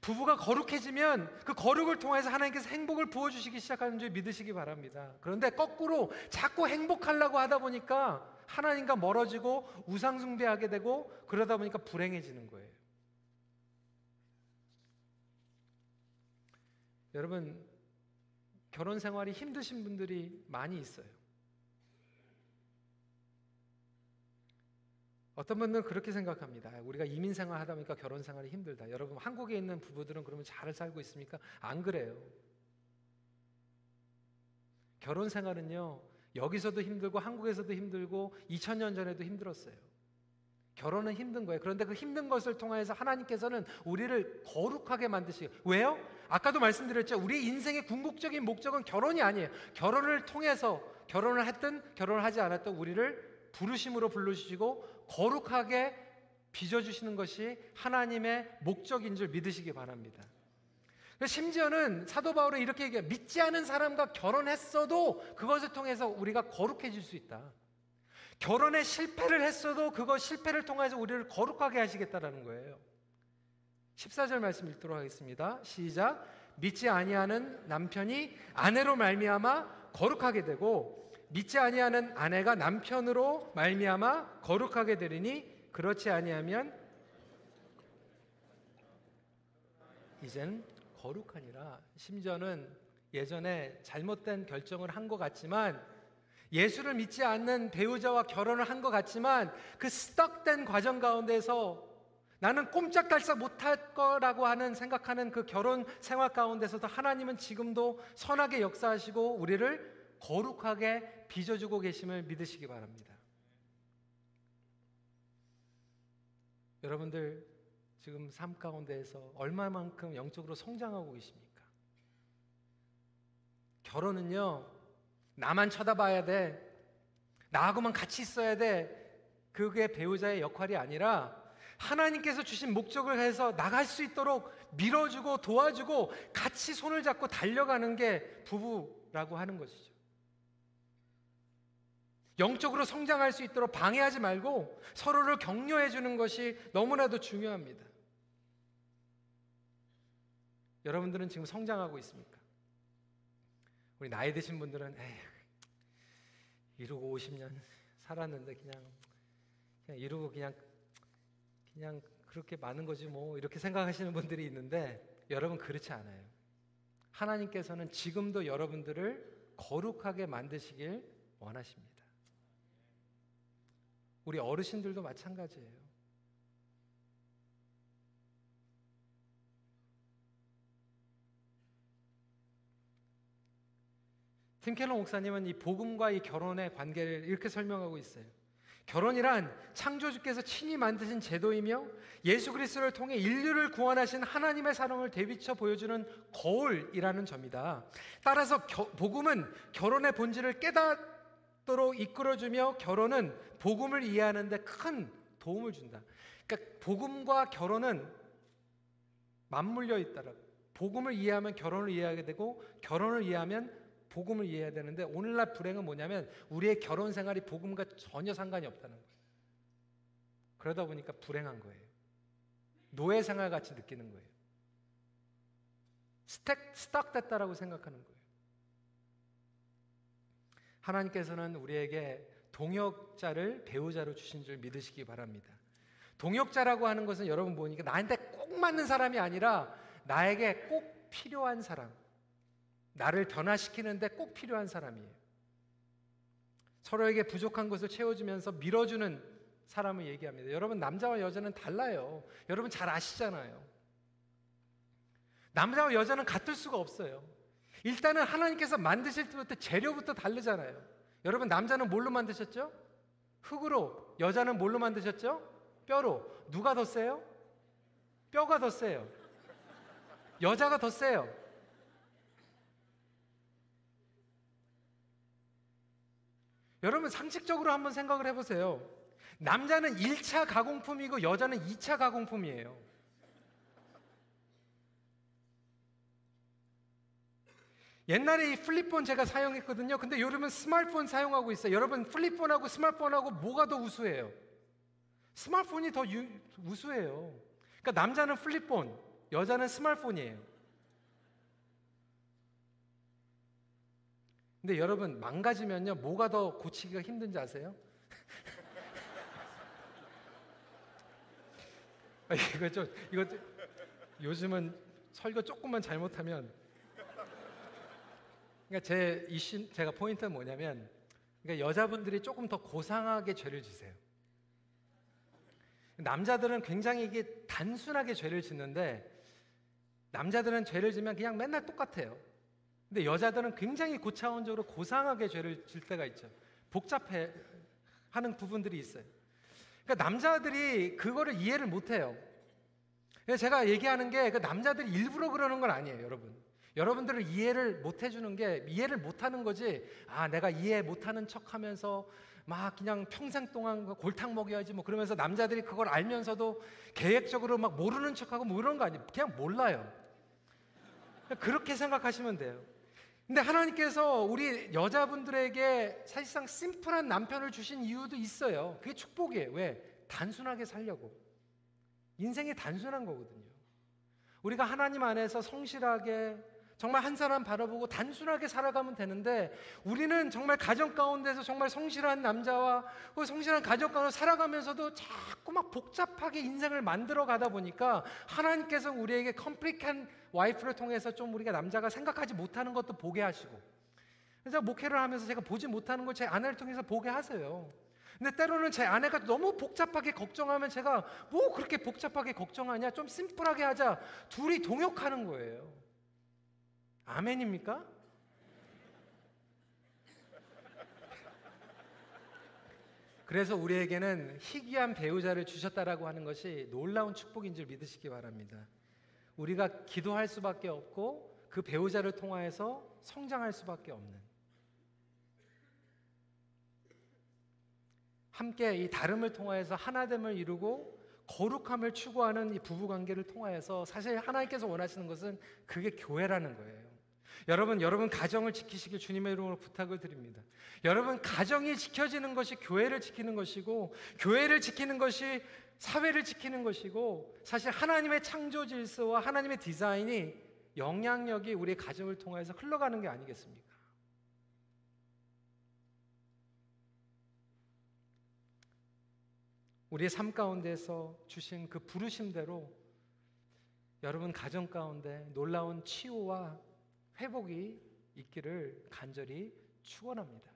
부부가 거룩해지면 그 거룩을 통해서 하나님께서 행복을 부어주시기 시작하는 줄 믿으시기 바랍니다. 그런데 거꾸로 자꾸 행복하려고 하다 보니까 하나님과 멀어지고 우상숭배하게 되고 그러다 보니까 불행해지는 거예요. 여러분 결혼 생활이 힘드신 분들이 많이 있어요. 어떤 분들은 그렇게 생각합니다. 우리가 이민 생활 하다 보니까 결혼 생활이 힘들다. 여러분 한국에 있는 부부들은 그러면 잘 살고 있습니까? 안 그래요. 결혼 생활은요. 여기서도 힘들고 한국에서도 힘들고 2000년 전에도 힘들었어요. 결혼은 힘든 거예요. 그런데 그 힘든 것을 통해서 하나님께서는 우리를 거룩하게 만드시고 왜요? 아까도 말씀드렸죠. 우리 인생의 궁극적인 목적은 결혼이 아니에요. 결혼을 통해서 결혼을 했든 결혼을 하지 않았든 우리를 부르심으로 불러주시고 거룩하게 빚어주시는 것이 하나님의 목적인 줄 믿으시기 바랍니다. 심지어는 사도 바울은 이렇게 얘기해요. 믿지 않은 사람과 결혼했어도 그것을 통해서 우리가 거룩해질 수 있다. 결혼에 실패를 했어도 그것 실패를 통해서 우리를 거룩하게 하시겠다라는 거예요. 14절 말씀 읽도록 하겠습니다. 시작. 믿지 아니하는 남편이 아내로 말미암아 거룩하게 되고 믿지 아니하는 아내가 남편으로 말미암아 거룩하게 되리니 그렇지 아니하면 이젠 거룩하니라. 심지어는 예전에 잘못된 결정을 한 것 같지만 예수를 믿지 않는 배우자와 결혼을 한 것 같지만 그 스떡된 과정 가운데서 나는 꼼짝달싹 못할 거라고 하는 생각하는 그 결혼 생활 가운데서도 하나님은 지금도 선하게 역사하시고 우리를 거룩하게 빚어주고 계심을 믿으시기 바랍니다. 여러분들 지금 삶 가운데에서 얼마만큼 영적으로 성장하고 계십니까? 결혼은요, 나만 쳐다봐야 돼. 나하고만 같이 있어야 돼. 그게 배우자의 역할이 아니라 하나님께서 주신 목적을 해서 나갈 수 있도록 밀어주고 도와주고 같이 손을 잡고 달려가는 게 부부라고 하는 것이죠. 영적으로 성장할 수 있도록 방해하지 말고 서로를 격려해 주는 것이 너무나도 중요합니다. 여러분들은 지금 성장하고 있습니까? 우리 나이 드신 분들은 에휴, 이루고 50년 살았는데 그냥 그냥 이루고 그냥 그냥 그렇게 많은 거지 뭐 이렇게 생각하시는 분들이 있는데 여러분 그렇지 않아요. 하나님께서는 지금도 여러분들을 거룩하게 만드시길 원하십니다. 우리 어르신들도 마찬가지예요. 팀켈러 목사님은 이 복음과 이 결혼의 관계를 이렇게 설명하고 있어요. 결혼이란 창조주께서 친히 만드신 제도이며 예수 그리스도를 통해 인류를 구원하신 하나님의 사랑을 되비쳐 보여주는 거울이라는 점이다. 따라서 겨, 복음은 결혼의 본질을 깨닫 도록 이끌어주며 결혼은 복음을 이해하는데 큰 도움을 준다. 그러니까 복음과 결혼은 맞물려 있다라. 복음을 이해하면 결혼을 이해하게 되고 결혼을 이해하면 복음을 이해해야 되는데 오늘날 불행은 뭐냐면 우리의 결혼 생활이 복음과 전혀 상관이 없다는 거예요. 그러다 보니까 불행한 거예요. 노예 생활 같이 느끼는 거예요. 스택 스탁 됐다라고 생각하는 거예요. 하나님께서는 우리에게 동역자를 배우자로 주신 줄 믿으시기 바랍니다. 동역자라고 하는 것은 여러분 보니까 나한테 꼭 맞는 사람이 아니라 나에게 꼭 필요한 사람. 나를 변화시키는데 꼭 필요한 사람이에요. 서로에게 부족한 것을 채워주면서 밀어주는 사람을 얘기합니다. 여러분, 남자와 여자는 달라요. 여러분 잘 아시잖아요. 남자와 여자는 같을 수가 없어요. 일단은 하나님께서 만드실 때부터 재료부터 다르잖아요. 여러분, 남자는 뭘로 만드셨죠? 흙으로. 여자는 뭘로 만드셨죠? 뼈로. 누가 더 세요? 뼈가 더 세요. 여자가 더 세요. 여러분 상식적으로 한번 생각을 해보세요. 남자는 1차 가공품이고 여자는 2차 가공품이에요. 옛날에 이 flip phone 제가 사용했거든요. 근데 여러분 스마트폰 사용하고 있어요. 여러분 flip phone하고 스마트폰하고 뭐가 더 우수해요? 스마트폰이 더 유, 우수해요. 그러니까 남자는 flip phone, 여자는 스마트폰이에요. 근데 여러분 망가지면요 뭐가 더 고치기가 힘든지 아세요? 아, 이거 좀 이거 좀, 요즘은 설교 조금만 잘못하면 그러니까 제 이신 제가 포인트는 뭐냐면 그러니까 여자분들이 조금 더 고상하게 죄를 지세요. 남자들은 굉장히 이게 단순하게 죄를 짓는데 남자들은 죄를 지면 그냥 맨날 똑같아요. 근데 여자들은 굉장히 고차원적으로 고상하게 죄를 질 때가 있죠. 복잡해 하는 부분들이 있어요. 그러니까 남자들이 그거를 이해를 못 해요. 제가 얘기하는 게 그 남자들이 일부러 그러는 건 아니에요, 여러분. 여러분들을 이해를 못 해주는 게 이해를 못 하는 거지. 아, 내가 이해 못 하는 척 하면서 막 그냥 평생 동안 골탕 먹여야지 뭐 그러면서 남자들이 그걸 알면서도 계획적으로 막 모르는 척하고 뭐 이런 거 아니에요. 그냥 몰라요. 그렇게 생각하시면 돼요. 근데 하나님께서 우리 여자분들에게 사실상 심플한 남편을 주신 이유도 있어요. 그게 축복이에요. 왜? 단순하게 살려고. 인생이 단순한 거거든요. 우리가 하나님 안에서 성실하게 정말 한 사람 바라보고 단순하게 살아가면 되는데 우리는 정말 가정 가운데서 정말 성실한 남자와 그 성실한 가정 가운데 살아가면서도 자꾸 막 복잡하게 인생을 만들어 가다 보니까 하나님께서 우리에게 컴플릭한 와이프를 통해서 좀 우리가 남자가 생각하지 못하는 것도 보게 하시고 그래서 목회를 하면서 제가 보지 못하는 걸 제 아내를 통해서 보게 하세요. 근데 때로는 제 아내가 너무 복잡하게 걱정하면 제가 뭐 그렇게 복잡하게 걱정하냐 좀 심플하게 하자 둘이 동역하는 거예요. 아멘입니까? 그래서 우리에게는 희귀한 배우자를 주셨다라고 하는 것이 놀라운 축복인 줄 믿으시기 바랍니다. 우리가 기도할 수밖에 없고 그 배우자를 통하여서 성장할 수밖에 없는 함께 이 다름을 통하여서 하나됨을 이루고 거룩함을 추구하는 이 부부 관계를 통하여서 사실 하나님께서 원하시는 것은 그게 교회라는 거예요. 여러분, 여러분 가정을 지키시길 주님의 이름으로 부탁을 드립니다. 여러분 가정이 지켜지는 것이 교회를 지키는 것이고 교회를 지키는 것이 사회를 지키는 것이고 사실 하나님의 창조 질서와 하나님의 디자인이 영향력이 우리의 가정을 통해서 흘러가는 게 아니겠습니까? 우리의 삶 가운데서 주신 그 부르심대로 여러분 가정 가운데 놀라운 치유와 회복이 있기를 간절히 축원합니다.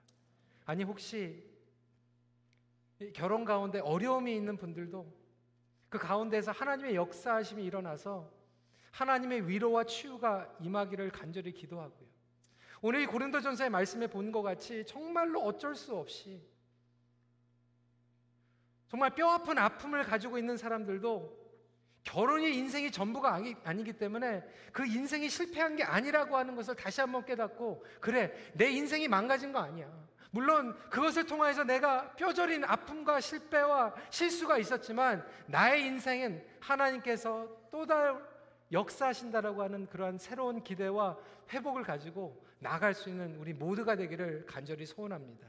아니 혹시 결혼 가운데 어려움이 있는 분들도 그 가운데서 하나님의 역사하심이 일어나서 하나님의 위로와 치유가 임하기를 간절히 기도하고요. 오늘 이 고린도전서의 말씀에 본 것 같이 정말로 어쩔 수 없이 정말 뼈 아픈 아픔을 가지고 있는 사람들도 결혼이 인생이 전부가 아니, 아니 기 때문에 그 인생이 실패한 게 아니라고 하는 것을 다시 한번 깨닫고 그래 내 인생이 망가진 거 아니야. 물론 그것을 통해서 내가 뼈저린 아픔과 실패와 실수가 있었지만 나의 인생은 하나님께서 또 다른 역사하신다라고 하는 그러한 새로운 기대와 회복을 가지고 나갈 수 있는 우리 모두가 되기를 간절히 소원합니다.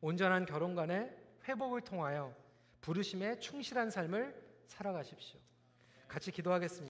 온전한 결혼관의 회복을 통하여 부르심에 충실한 삶을 살아가십시오. 같이 기도하겠습니다.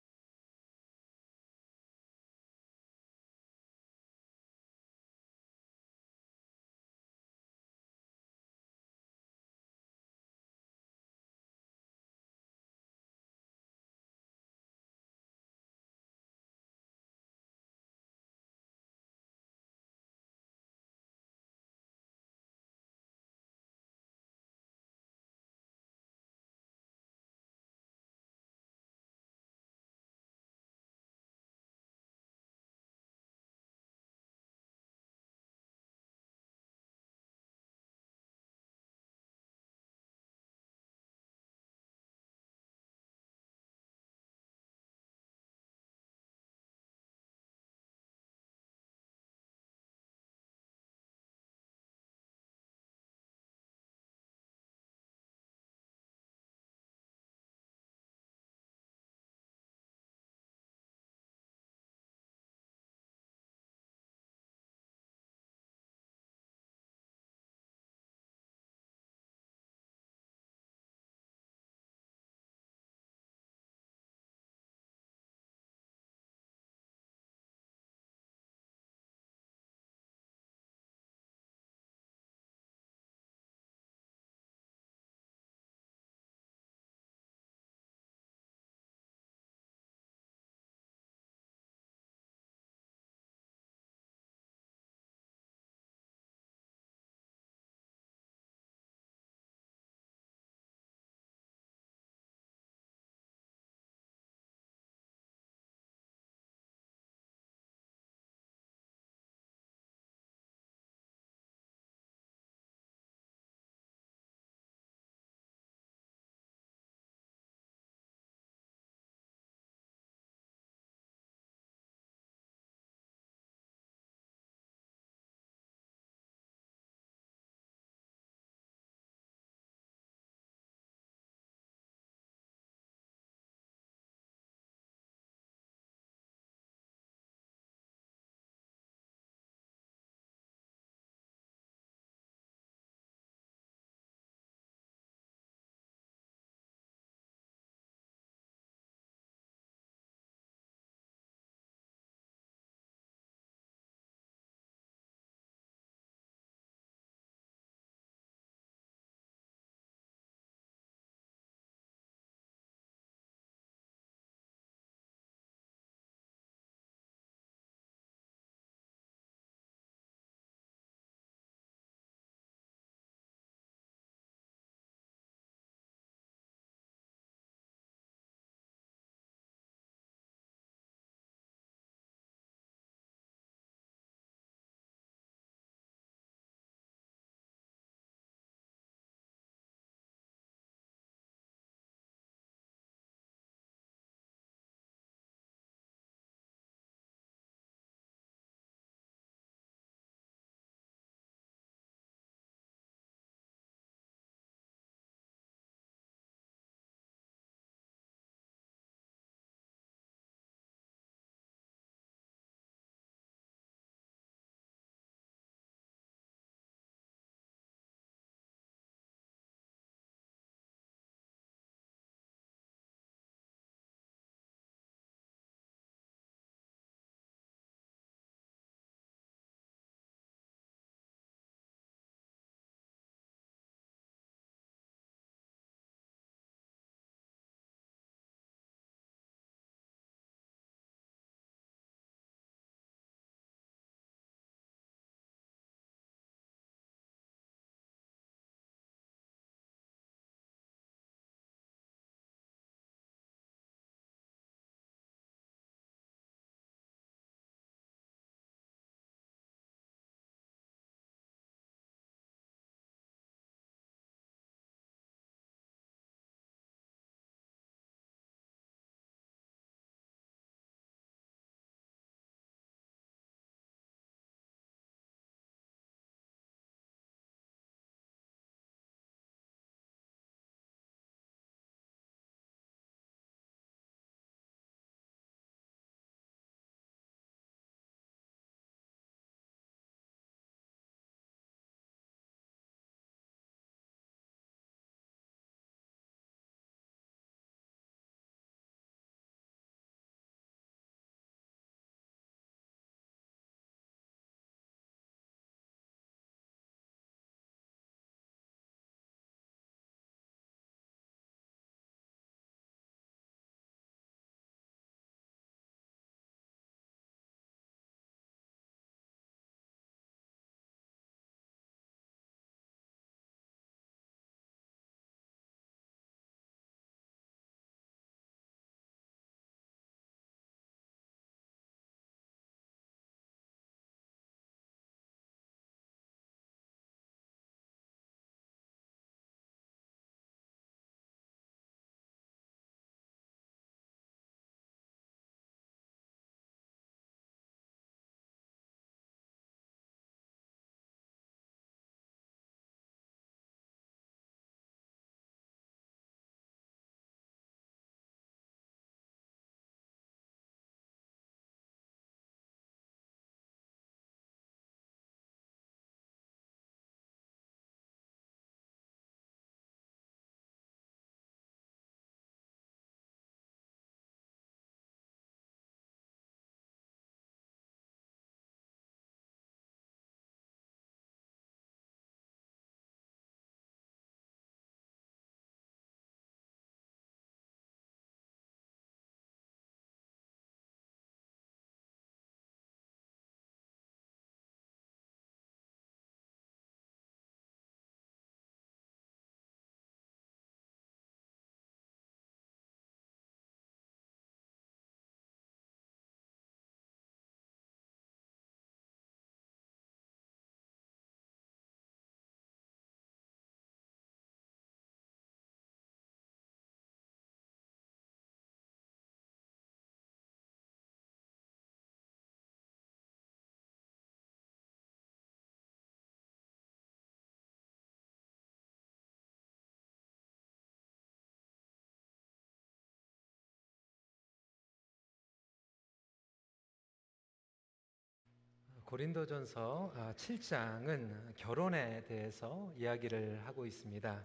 고린도전서 7장은 아, 결혼에 대해서 이야기를 하고 있습니다.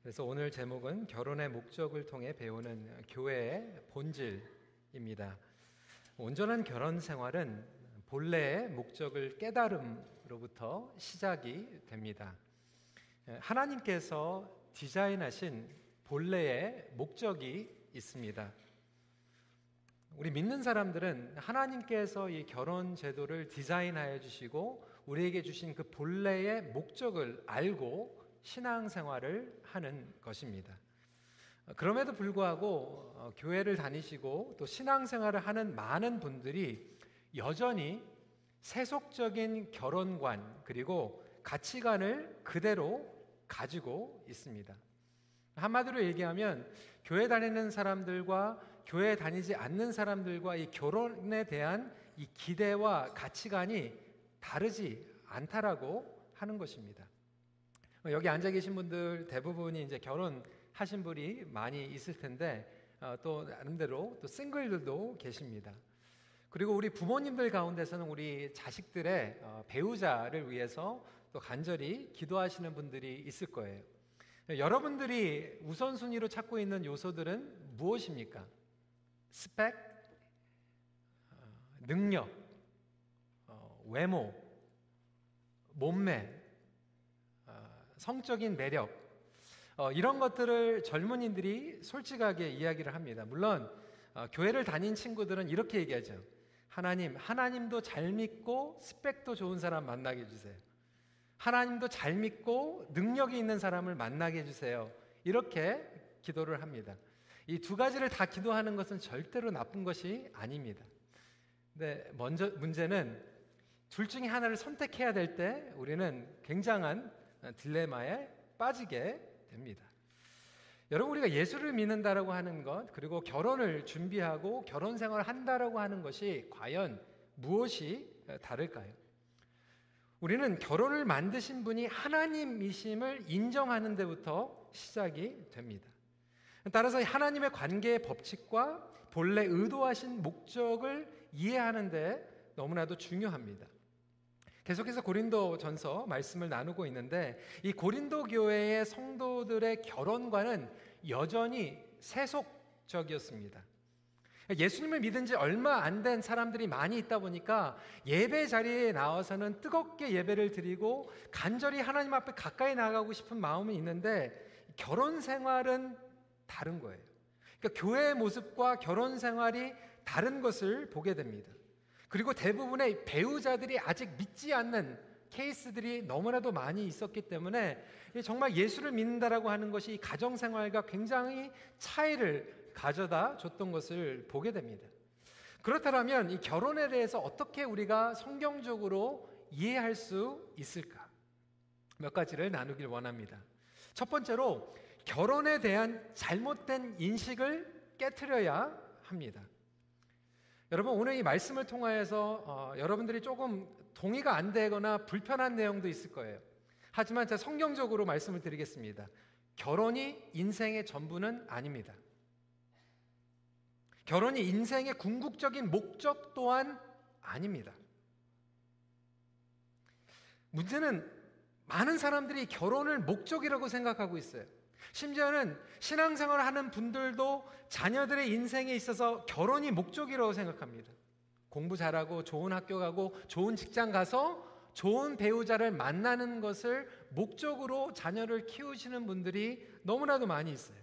그래서 오늘 제목은 결혼의 목적을 통해 배우는 교회의 본질입니다. 온전한 결혼 생활은 본래의 목적을 깨달음으로부터 시작이 됩니다. 하나님께서 디자인하신 본래의 목적이 있습니다. 우리 믿는 사람들은 하나님께서 이 결혼 제도를 디자인하여 주시고 우리에게 주신 그 본래의 목적을 알고 신앙생활을 하는 것입니다. 그럼에도 불구하고 어, 교회를 다니시고 또 신앙생활을 하는 많은 분들이 여전히 세속적인 결혼관 그리고 가치관을 그대로 가지고 있습니다. 한마디로 얘기하면 교회 다니는 사람들과 교회 다니지 않는 사람들과 이 결혼에 대한 이 기대와 가치관이 다르지 않다라고 하는 것입니다. 여기 앉아 계신 분들 대부분이 이제 결혼하신 분이 많이 있을 텐데 어, 또 나름대로 또 싱글들도 계십니다. 그리고 우리 부모님들 가운데서는 우리 자식들의 어, 배우자를 위해서 또 간절히 기도하시는 분들이 있을 거예요. 여러분들이 우선순위로 찾고 있는 요소들은 무엇입니까? 스펙, 어, 능력, 어, 외모, 몸매, 어, 성적인 매력 이런 것들을 젊은이들이 솔직하게 이야기를 합니다. 물론 교회를 다닌 친구들은 이렇게 얘기하죠. 하나님, 하나님도 잘 믿고 스펙도 좋은 사람 만나게 해주세요. 하나님도 잘 믿고 능력이 있는 사람을 만나게 해주세요. 이렇게 기도를 합니다. 이 두 가지를 다 기도하는 것은 절대로 나쁜 것이 아닙니다. 근데 먼저 문제는 둘 중에 하나를 선택해야 될 때 우리는 굉장한 딜레마에 빠지게 됩니다. 여러분 우리가 예수를 믿는다라고 하는 것 그리고 결혼을 준비하고 결혼 생활을 한다라고 하는 것이 과연 무엇이 다를까요? 우리는 결혼을 만드신 분이 하나님이심을 인정하는 데부터 시작이 됩니다. 따라서 하나님의 관계의 법칙과 본래 의도하신 목적을 이해하는데 너무나도 중요합니다. 계속해서 고린도 전서 말씀을 나누고 있는데 이 고린도 교회의 성도들의 결혼관은 여전히 세속적이었습니다. 예수님을 믿은 지 얼마 안 된 사람들이 많이 있다 보니까 예배 자리에 나와서는 뜨겁게 예배를 드리고 간절히 하나님 앞에 가까이 나가고 싶은 마음이 있는데 결혼 생활은 다른 거예요. 그러니까 교회의 모습과 결혼 생활이 다른 것을 보게 됩니다. 그리고 대부분의 배우자들이 아직 믿지 않는 케이스들이 너무나도 많이 있었기 때문에 정말 예수를 믿는다라고 하는 것이 가정 생활과 굉장히 차이를 가져다 줬던 것을 보게 됩니다. 그렇다면 이 결혼에 대해서 어떻게 우리가 성경적으로 이해할 수 있을까? 몇 가지를 나누길 원합니다. 첫 번째로 결혼에 대한 잘못된 인식을 깨뜨려야 합니다. 여러분 오늘 이 말씀을 통하여서 어, 여러분들이 조금 동의가 안 되거나 불편한 내용도 있을 거예요. 하지만 제가 성경적으로 말씀을 드리겠습니다. 결혼이 인생의 전부는 아닙니다. 결혼이 인생의 궁극적인 목적 또한 아닙니다. 문제는 많은 사람들이 결혼을 목적이라고 생각하고 있어요. 심지어는 신앙생활을 하는 분들도 자녀들의 인생에 있어서 결혼이 목적이라고 생각합니다. 공부 잘하고 좋은 학교 가고 좋은 직장 가서 좋은 배우자를 만나는 것을 목적으로 자녀를 키우시는 분들이 너무나도 많이 있어요.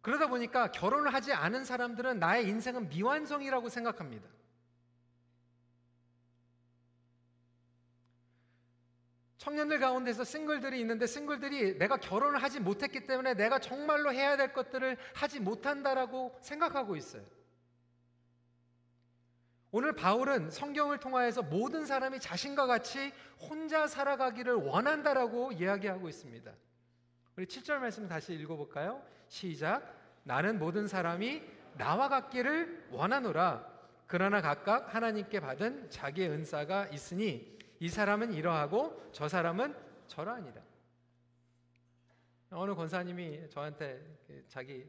그러다 보니까 결혼을 하지 않은 사람들은 나의 인생은 미완성이라고 생각합니다. 청년들 가운데서 싱글들이 있는데 싱글들이 내가 결혼을 하지 못했기 때문에 내가 정말로 해야 될 것들을 하지 못한다라고 생각하고 있어요. 오늘 바울은 성경을 통하여서 모든 사람이 자신과 같이 혼자 살아가기를 원한다라고 이야기하고 있습니다. 우리 7절 말씀 다시 읽어볼까요? 시작. 나는 모든 사람이 나와 같기를 원하노라. 그러나 각각 하나님께 받은 자기의 은사가 있으니 이 사람은 이러하고 저 사람은 저러하니라. 어느 권사님이 저한테 그 자기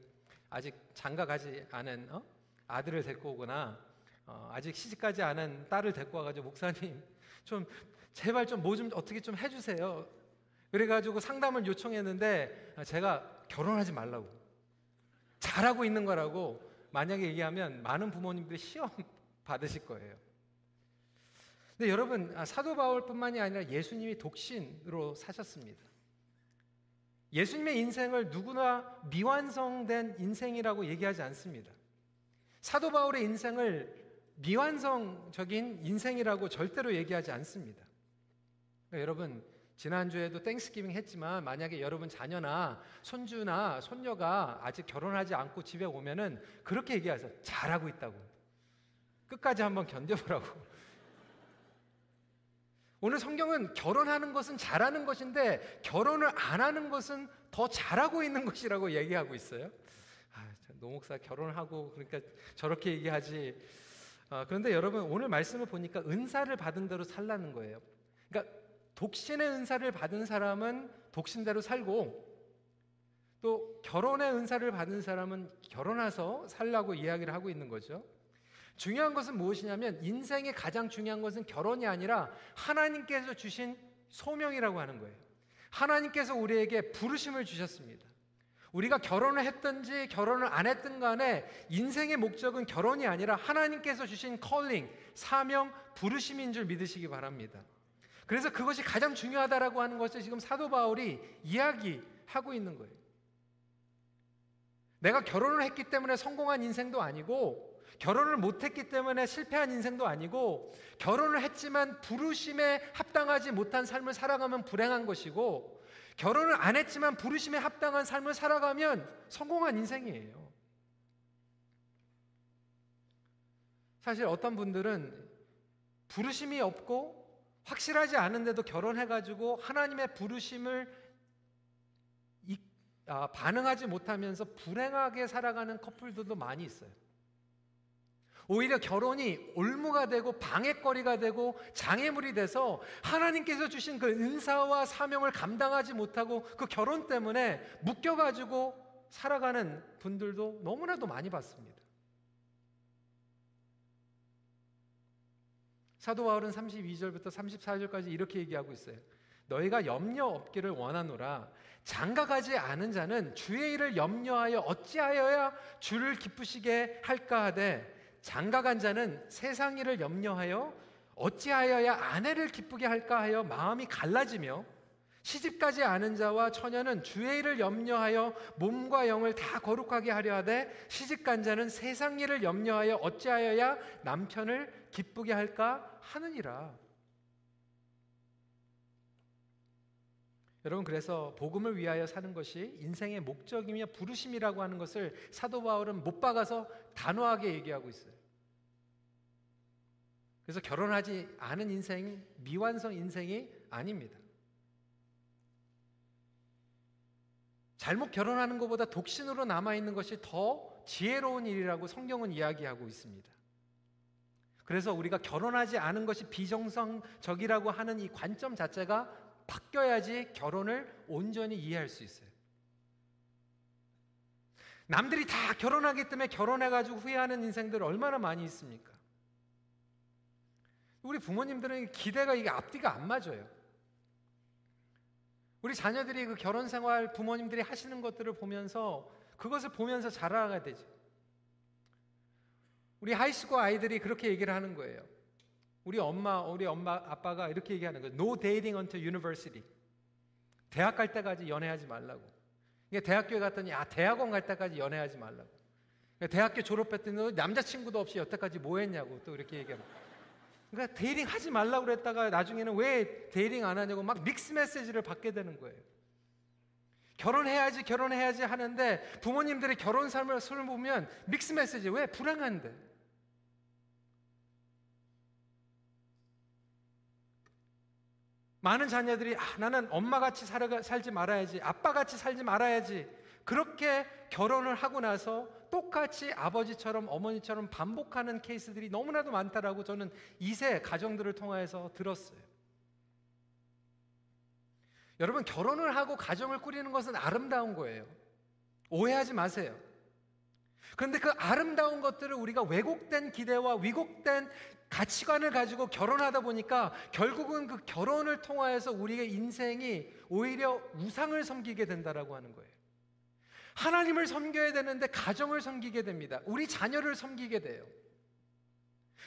아직 장가 가지 않은 어? 아들을 데리고 오거나 어, 아직 시집가지 않은 딸을 데리고 와가지고 목사님 좀 제발 좀 뭐좀 좀 어떻게 좀 해주세요. 그래가지고 상담을 요청했는데 제가 결혼하지 말라고 잘하고 있는 거라고 만약에 얘기하면 많은 부모님들이 시험 받으실 거예요. 근데 여러분 아, 사도 바울뿐만이 아니라 예수님이 독신으로 사셨습니다. 예수님의 인생을 누구나 미완성된 인생이라고 얘기하지 않습니다. 사도 바울의 인생을 미완성적인 인생이라고 절대로 얘기하지 않습니다. 그러니까 여러분 지난주에도 땡스기빙 했지만 만약에 여러분 자녀나 손주나 손녀가 아직 결혼하지 않고 집에 오면은 그렇게 얘기하세요. 잘하고 있다고. 끝까지 한번 견뎌보라고. 오늘 성경은 결혼하는 것은 잘하는 것인데 결혼을 안 하는 것은 더 잘하고 있는 것이라고 얘기하고 있어요. 아, 노목사 결혼하고 그러니까 저렇게 얘기하지. 아, 그런데 여러분 오늘 말씀을 보니까 은사를 받은 대로 살라는 거예요. 그러니까 독신의 은사를 받은 사람은 독신대로 살고 또 결혼의 은사를 받은 사람은 결혼해서 살라고 이야기를 하고 있는 거죠. 중요한 것은 무엇이냐면 인생의 가장 중요한 것은 결혼이 아니라 하나님께서 주신 소명이라고 하는 거예요. 하나님께서 우리에게 부르심을 주셨습니다. 우리가 결혼을 했든지 결혼을 안 했든 간에 인생의 목적은 결혼이 아니라 하나님께서 주신 컬링, 사명, 부르심인 줄 믿으시기 바랍니다. 그래서 그것이 가장 중요하다라고 하는 것을 지금 사도 바울이 이야기하고 있는 거예요. 내가 결혼을 했기 때문에 성공한 인생도 아니고 결혼을 못했기 때문에 실패한 인생도 아니고 결혼을 했지만 부르심에 합당하지 못한 삶을 살아가면 불행한 것이고 결혼을 안 했지만 부르심에 합당한 삶을 살아가면 성공한 인생이에요. 사실 어떤 분들은 부르심이 없고 확실하지 않은데도 결혼해가지고 하나님의 부르심을 이, 아, 반응하지 못하면서 불행하게 살아가는 커플들도 많이 있어요. 오히려 결혼이 올무가 되고 방해거리가 되고 장애물이 돼서 하나님께서 주신 그 은사와 사명을 감당하지 못하고 그 결혼 때문에 묶여가지고 살아가는 분들도 너무나도 많이 봤습니다. 사도 바울은 32절부터 34절까지 이렇게 얘기하고 있어요. 너희가 염려 없기를 원하노라. 장가가지 않은 자는 주의 일을 염려하여 어찌하여야 주를 기쁘시게 할까 하되 장가간 자는 세상 일을 염려하여 어찌하여야 아내를 기쁘게 할까 하여 마음이 갈라지며 시집가지 않은 자와 처녀는 주의 일을 염려하여 몸과 영을 다 거룩하게 하려 하되 시집간 자는 세상 일을 염려하여 어찌하여야 남편을 기쁘게 할까 하느니라. 여러분 그래서 복음을 위하여 사는 것이 인생의 목적이며 부르심이라고 하는 것을 사도 바울은 못 박아서 단호하게 얘기하고 있어요. 그래서 결혼하지 않은 인생이 미완성 인생이 아닙니다. 잘못 결혼하는 것보다 독신으로 남아 있는 것이 더 지혜로운 일이라고 성경은 이야기하고 있습니다. 그래서 우리가 결혼하지 않은 것이 비정상적이라고 하는 이 관점 자체가 바뀌어야지 결혼을 온전히 이해할 수 있어요. 남들이 다 결혼하기 때문에 결혼해가지고 후회하는 인생들 얼마나 많이 있습니까? 우리 부모님들은 기대가 이게 앞뒤가 안 맞아요. 우리 자녀들이 그 결혼 생활 부모님들이 하시는 것들을 보면서 그것을 보면서 자라가야 되지. 우리 high school 아이들이 그렇게 얘기를 하는 거예요. 우리 엄마, 우리 엄마, 아빠가 이렇게 얘기하는 거예요. No dating until university. 대학 갈 때까지 연애하지 말라고. 그러니까 대학교에 갔더니 아 대학원 갈 때까지 연애하지 말라고. 그러니까 대학교 졸업했더니 남자친구도 없이 여태까지 뭐 했냐고 또 이렇게 얘기하고. 그러니까 dating 하지 말라고 그랬다가 나중에는 왜 dating 안 하냐고 막 믹스 메시지를 받게 되는 거예요. 결혼해야지 결혼해야지 하는데 부모님들의 결혼 삶을 보면 mixed message 왜 불행한데 많은 자녀들이 아, 나는 엄마같이 살지 말아야지 아빠같이 살지 말아야지 그렇게 결혼을 하고 나서 똑같이 아버지처럼 어머니처럼 반복하는 케이스들이 너무나도 많다라고 저는 2세 가정들을 통해서 들었어요. 여러분 결혼을 하고 가정을 꾸리는 것은 아름다운 거예요. 오해하지 마세요. 그런데 그 아름다운 것들을 우리가 왜곡된 기대와 위곡된 가치관을 가지고 결혼하다 보니까 결국은 그 결혼을 통하여서 우리의 인생이 오히려 우상을 섬기게 된다라고 하는 거예요. 하나님을 섬겨야 되는데 가정을 섬기게 됩니다. 우리 자녀를 섬기게 돼요.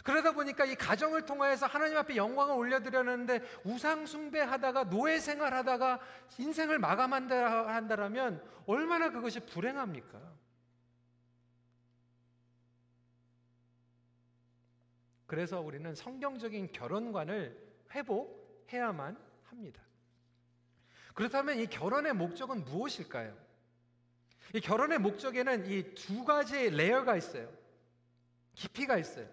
그러다 보니까 이 가정을 통하여서 하나님 앞에 영광을 올려드렸는데 우상 숭배하다가 노예 생활하다가 인생을 마감한다 한다라면 얼마나 그것이 불행합니까? 그래서 우리는 성경적인 결혼관을 회복해야만 합니다. 그렇다면 이 결혼의 목적은 무엇일까요? 이 결혼의 목적에는 이 두 가지 레이어가 있어요. 깊이가 있어요.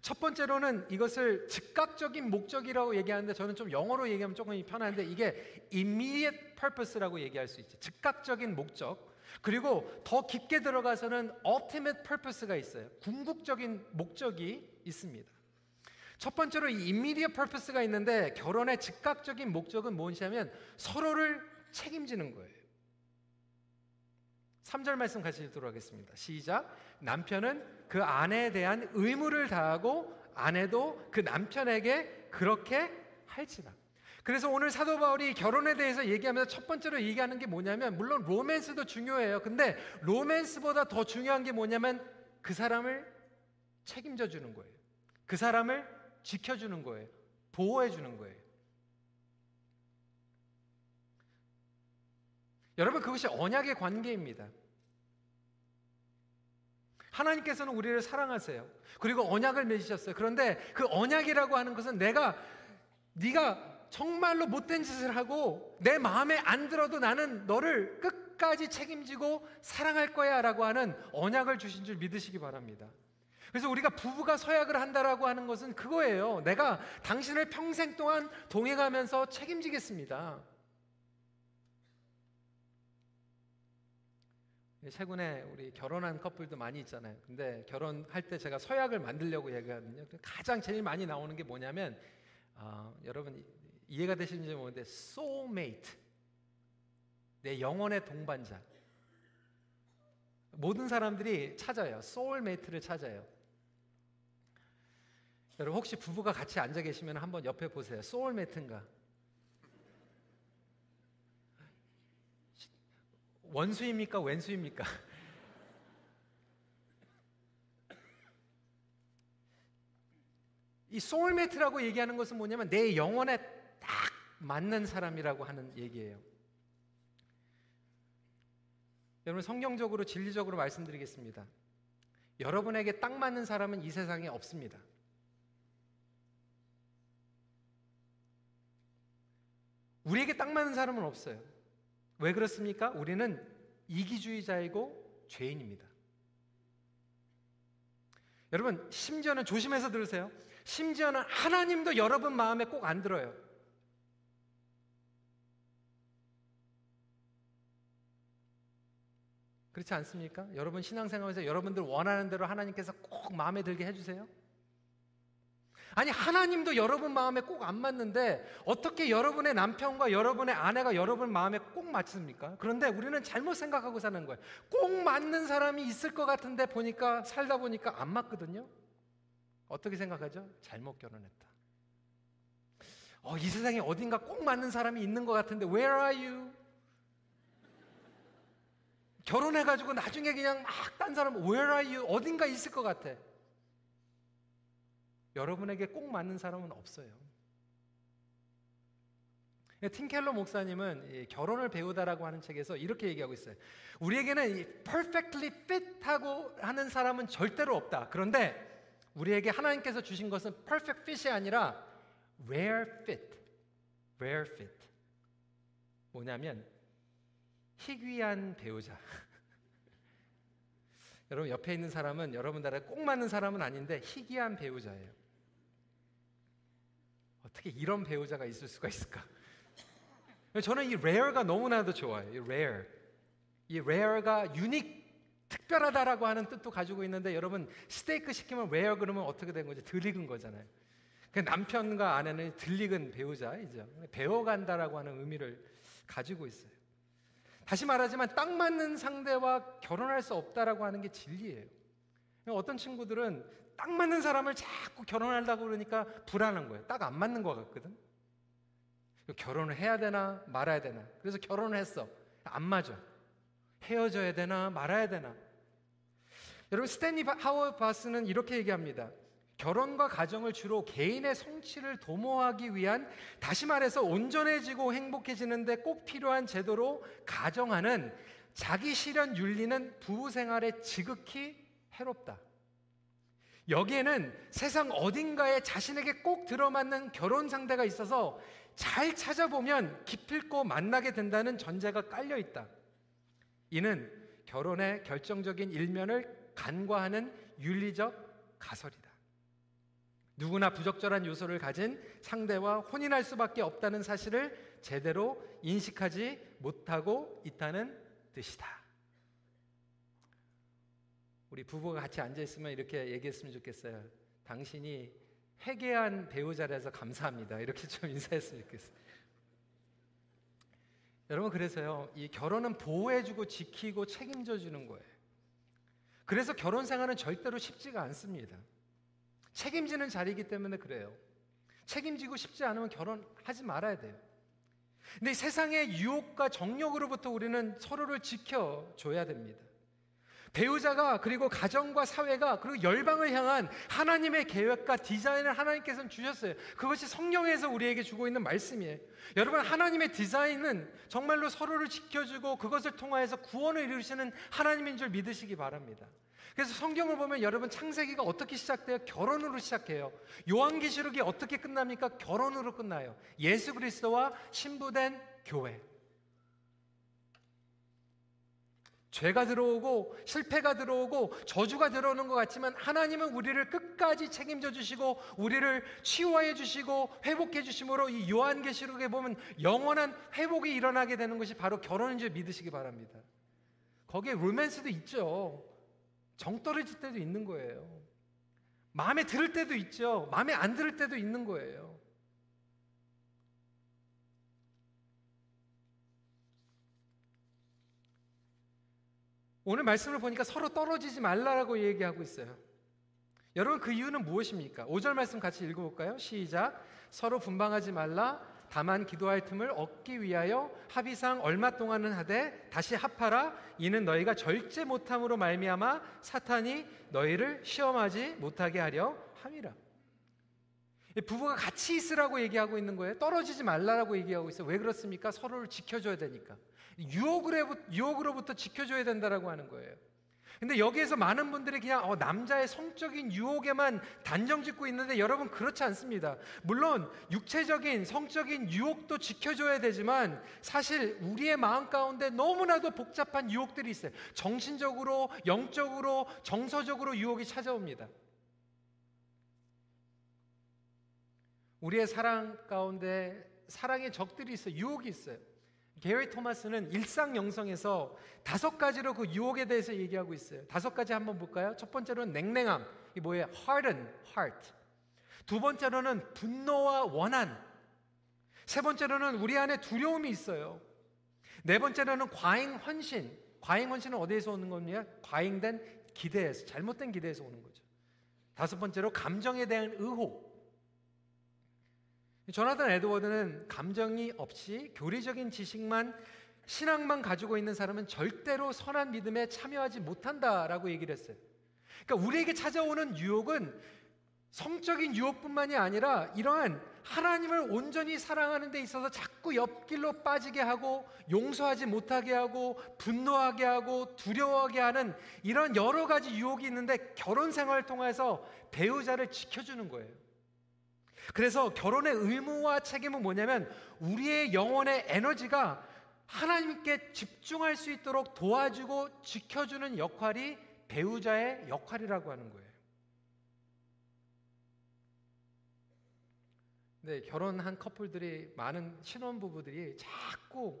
첫 번째로는 이것을 즉각적인 목적이라고 얘기하는데 저는 좀 영어로 얘기하면 조금 편한데 이게 immediate purpose라고 얘기할 수 있죠. 즉각적인 목적. 그리고 더 깊게 들어가서는 ultimate purpose가 있어요. 궁극적인 목적이 있습니다. 첫 번째로 이 immediate purpose가 있는데 결혼의 즉각적인 목적은 무엇이냐면 서로를 책임지는 거예요. 3절 말씀 같이 읽도록 하겠습니다. 시작. 남편은 그 아내에 대한 의무를 다하고 아내도 그 남편에게 그렇게 할지라. 그래서 오늘 사도 바울이 결혼에 대해서 얘기하면서 첫 번째로 얘기하는 게 뭐냐면 물론 로맨스도 중요해요. 근데 로맨스보다 더 중요한 게 뭐냐면 그 사람을 책임져 주는 거예요. 그 사람을 지켜주는 거예요. 보호해주는 거예요. 여러분, 그것이 언약의 관계입니다. 하나님께서는 우리를 사랑하세요. 그리고 언약을 맺으셨어요. 그런데 그 언약이라고 하는 것은 내가 네가 정말로 못된 짓을 하고 내 마음에 안 들어도 나는 너를 끝까지 책임지고 사랑할 거야 라고 하는 언약을 주신 줄 믿으시기 바랍니다. 그래서 우리가 부부가 서약을 한다라고 하는 것은 그거예요. 내가 당신을 평생 동안 동행하면서 책임지겠습니다. 최근에 우리 결혼한 커플도 많이 있잖아요. 근데 결혼할 때 제가 서약을 만들려고 얘기하거든요. 가장 제일 많이 나오는 게 뭐냐면 어, 여러분 이해가 되시는지 모르는데 soulmate 내 영혼의 동반자 모든 사람들이 찾아요. soulmate를 찾아요. 여러분 혹시 부부가 같이 앉아 계시면 한번 옆에 보세요. 소울매트인가? 원수입니까? 왼수입니까? 이 소울매트라고 얘기하는 것은 뭐냐면 내 영혼에 딱 맞는 사람이라고 하는 얘기예요. 여러분 성경적으로 진리적으로 말씀드리겠습니다. 여러분에게 딱 맞는 사람은 이 세상에 없습니다. 우리에게 딱 맞는 사람은 없어요. 왜 그렇습니까? 우리는 이기주의자이고 죄인입니다. 여러분, 심지어는 조심해서 들으세요. 심지어는 하나님도 여러분 마음에 꼭 안 들어요. 그렇지 않습니까? 여러분 신앙생활에서 여러분들 원하는 대로 하나님께서 꼭 마음에 들게 해주세요. 아니 하나님도 여러분 마음에 꼭 안 맞는데 어떻게 여러분의 남편과 여러분의 아내가 여러분 마음에 꼭 맞습니까? 그런데 우리는 잘못 생각하고 사는 거예요. 꼭 맞는 사람이 있을 것 같은데 보니까 살다 보니까 안 맞거든요. 어떻게 생각하죠? 잘못 결혼했다. 어, 이 세상에 어딘가 꼭 맞는 사람이 있는 것 같은데 Where are you? 결혼해가지고 나중에 그냥 막 딴 사람 Where are you? 어딘가 있을 것 같아. 여러분에게 꼭 맞는 사람은 없어요. 팀켈러 목사님은 결혼을 배우다라고 하는 책에서 이렇게 얘기하고 있어요. 우리에게는 perfectly fit하고 하는 사람은 절대로 없다. 그런데 우리에게 하나님께서 주신 것은 perfect fit이 아니라 rare fit. rare fit. 뭐냐면 희귀한 배우자. 여러분 옆에 있는 사람은 여러분들에 꼭 맞는 사람은 아닌데 희귀한 배우자예요. 어떻게 이런 배우자가 있을 수가 있을까? 저는 이 rare가 너무나도 좋아요. 이 rare. 이 rare가 유닉 특별하다라고 하는 뜻도 가지고 있는데 여러분 스테이크 시키면 rare 그러면 어떻게 된 거죠? 덜 익은 거잖아요. 그 남편과 아내는 덜 익은 배우자이죠. 배워간다라고 하는 의미를 가지고 있어요. 다시 말하지만 딱 맞는 상대와 결혼할 수 없다라고 하는 게 진리예요. 어떤 친구들은 딱 맞는 사람을 자꾸 결혼하려고 그러니까 불안한 거예요. 딱 안 맞는 것 같거든. 결혼을 해야 되나 말아야 되나. 그래서 결혼을 했어. 안 맞아. 헤어져야 되나 말아야 되나. 여러분 스탠리 하워 바스는 이렇게 얘기합니다. 결혼과 가정을 주로 개인의 성취를 도모하기 위한 다시 말해서 온전해지고 행복해지는데 꼭 필요한 제도로 가정하는 자기 실현 윤리는 부부 생활에 지극히 해롭다. 여기에는 세상 어딘가에 자신에게 꼭 들어맞는 결혼 상대가 있어서 잘 찾아보면 기필코 만나게 된다는 전제가 깔려 있다. 이는 결혼의 결정적인 일면을 간과하는 윤리적 가설이다. 누구나 부적절한 요소를 가진 상대와 혼인할 수밖에 없다는 사실을 제대로 인식하지 못하고 있다는 뜻이다. 우리 부부가 같이 앉아 있으면 이렇게 얘기했으면 좋겠어요. 당신이 회개한 배우자라서 감사합니다. 이렇게 좀 인사했으면 좋겠어요. 여러분 그래서요. 이 결혼은 보호해주고 지키고 책임져 주는 거예요. 그래서 결혼 생활은 절대로 쉽지가 않습니다. 책임지는 자리이기 때문에 그래요. 책임지고 싶지 않으면 결혼하지 말아야 돼요. 근데 세상의 유혹과 정력으로부터 우리는 서로를 지켜줘야 됩니다. 배우자가 그리고 가정과 사회가 그리고 열방을 향한 하나님의 계획과 디자인을 하나님께서는 주셨어요. 그것이 성령에서 우리에게 주고 있는 말씀이에요. 여러분 하나님의 디자인은 정말로 서로를 지켜주고 그것을 통하여서 구원을 이루시는 하나님인 줄 믿으시기 바랍니다. 그래서 성경을 보면 여러분 창세기가 어떻게 시작돼요? 결혼으로 시작해요. 요한계시록이 어떻게 끝납니까? 결혼으로 끝나요. 예수 그리스도와 신부된 교회. 죄가 들어오고 실패가 들어오고 저주가 들어오는 것 같지만 하나님은 우리를 끝까지 책임져 주시고 우리를 치유하여 주시고 회복해 주심으로 이 요한계시록에 보면 영원한 회복이 일어나게 되는 것이 바로 결혼인 줄 믿으시기 바랍니다. 거기에 로맨스도 있죠. 정 떨어질 때도 있는 거예요. 마음에 들을 때도 있죠. 마음에 안 들을 때도 있는 거예요. 오늘 말씀을 보니까 서로 떨어지지 말라라고 얘기하고 있어요. 여러분 그 이유는 무엇입니까? 5절 말씀 같이 읽어볼까요? 시작. 서로 분방하지 말라. 다만 기도할 틈을 얻기 위하여 합의상 얼마 동안은 하되 다시 합하라. 이는 너희가 절제 못함으로 말미암아 사탄이 너희를 시험하지 못하게 하려 함이라. 부부가 같이 있으라고 얘기하고 있는 거예요. 떨어지지 말라라고 얘기하고 있어요. 왜 그렇습니까? 서로를 지켜줘야 되니까. 유혹으로부터 지켜줘야 된다라고 하는 거예요. 근데 여기에서 많은 분들이 그냥 어, 남자의 성적인 유혹에만 단정 짓고 있는데 여러분 그렇지 않습니다. 물론 육체적인 성적인 유혹도 지켜줘야 되지만 사실 우리의 마음 가운데 너무나도 복잡한 유혹들이 있어요. 정신적으로, 영적으로, 정서적으로 유혹이 찾아옵니다. 우리의 사랑 가운데 사랑의 적들이 있어요. 유혹이 있어요. 게리 토마스는 일상 영성에서 다섯 가지로 그 유혹에 대해서 얘기하고 있어요. 다섯 가지 한번 볼까요? 첫 번째로는 냉랭함. 이 뭐예요? harden heart. 두 번째로는 분노와 원한. 세 번째로는 우리 안에 두려움이 있어요. 네 번째로는 과잉 헌신. 과잉 헌신은 어디에서 오는 겁니까? 과잉된 기대에서, 잘못된 기대에서 오는 거죠. 다섯 번째로 감정에 대한 의혹. 조나단 에드워드는 감정이 없이 교리적인 지식만 신앙만 가지고 있는 사람은 절대로 선한 믿음에 참여하지 못한다라고 얘기를 했어요. 그러니까 우리에게 찾아오는 유혹은 성적인 유혹뿐만이 아니라 이러한 하나님을 온전히 사랑하는 데 있어서 자꾸 옆길로 빠지게 하고 용서하지 못하게 하고 분노하게 하고 두려워하게 하는 이런 여러 가지 유혹이 있는데 결혼 생활을 통해서 배우자를 지켜주는 거예요. 그래서 결혼의 의무와 책임은 뭐냐면 우리의 영혼의 에너지가 하나님께 집중할 수 있도록 도와주고 지켜주는 역할이 배우자의 역할이라고 하는 거예요. 네, 결혼한 커플들이 많은 신혼 부부들이 자꾸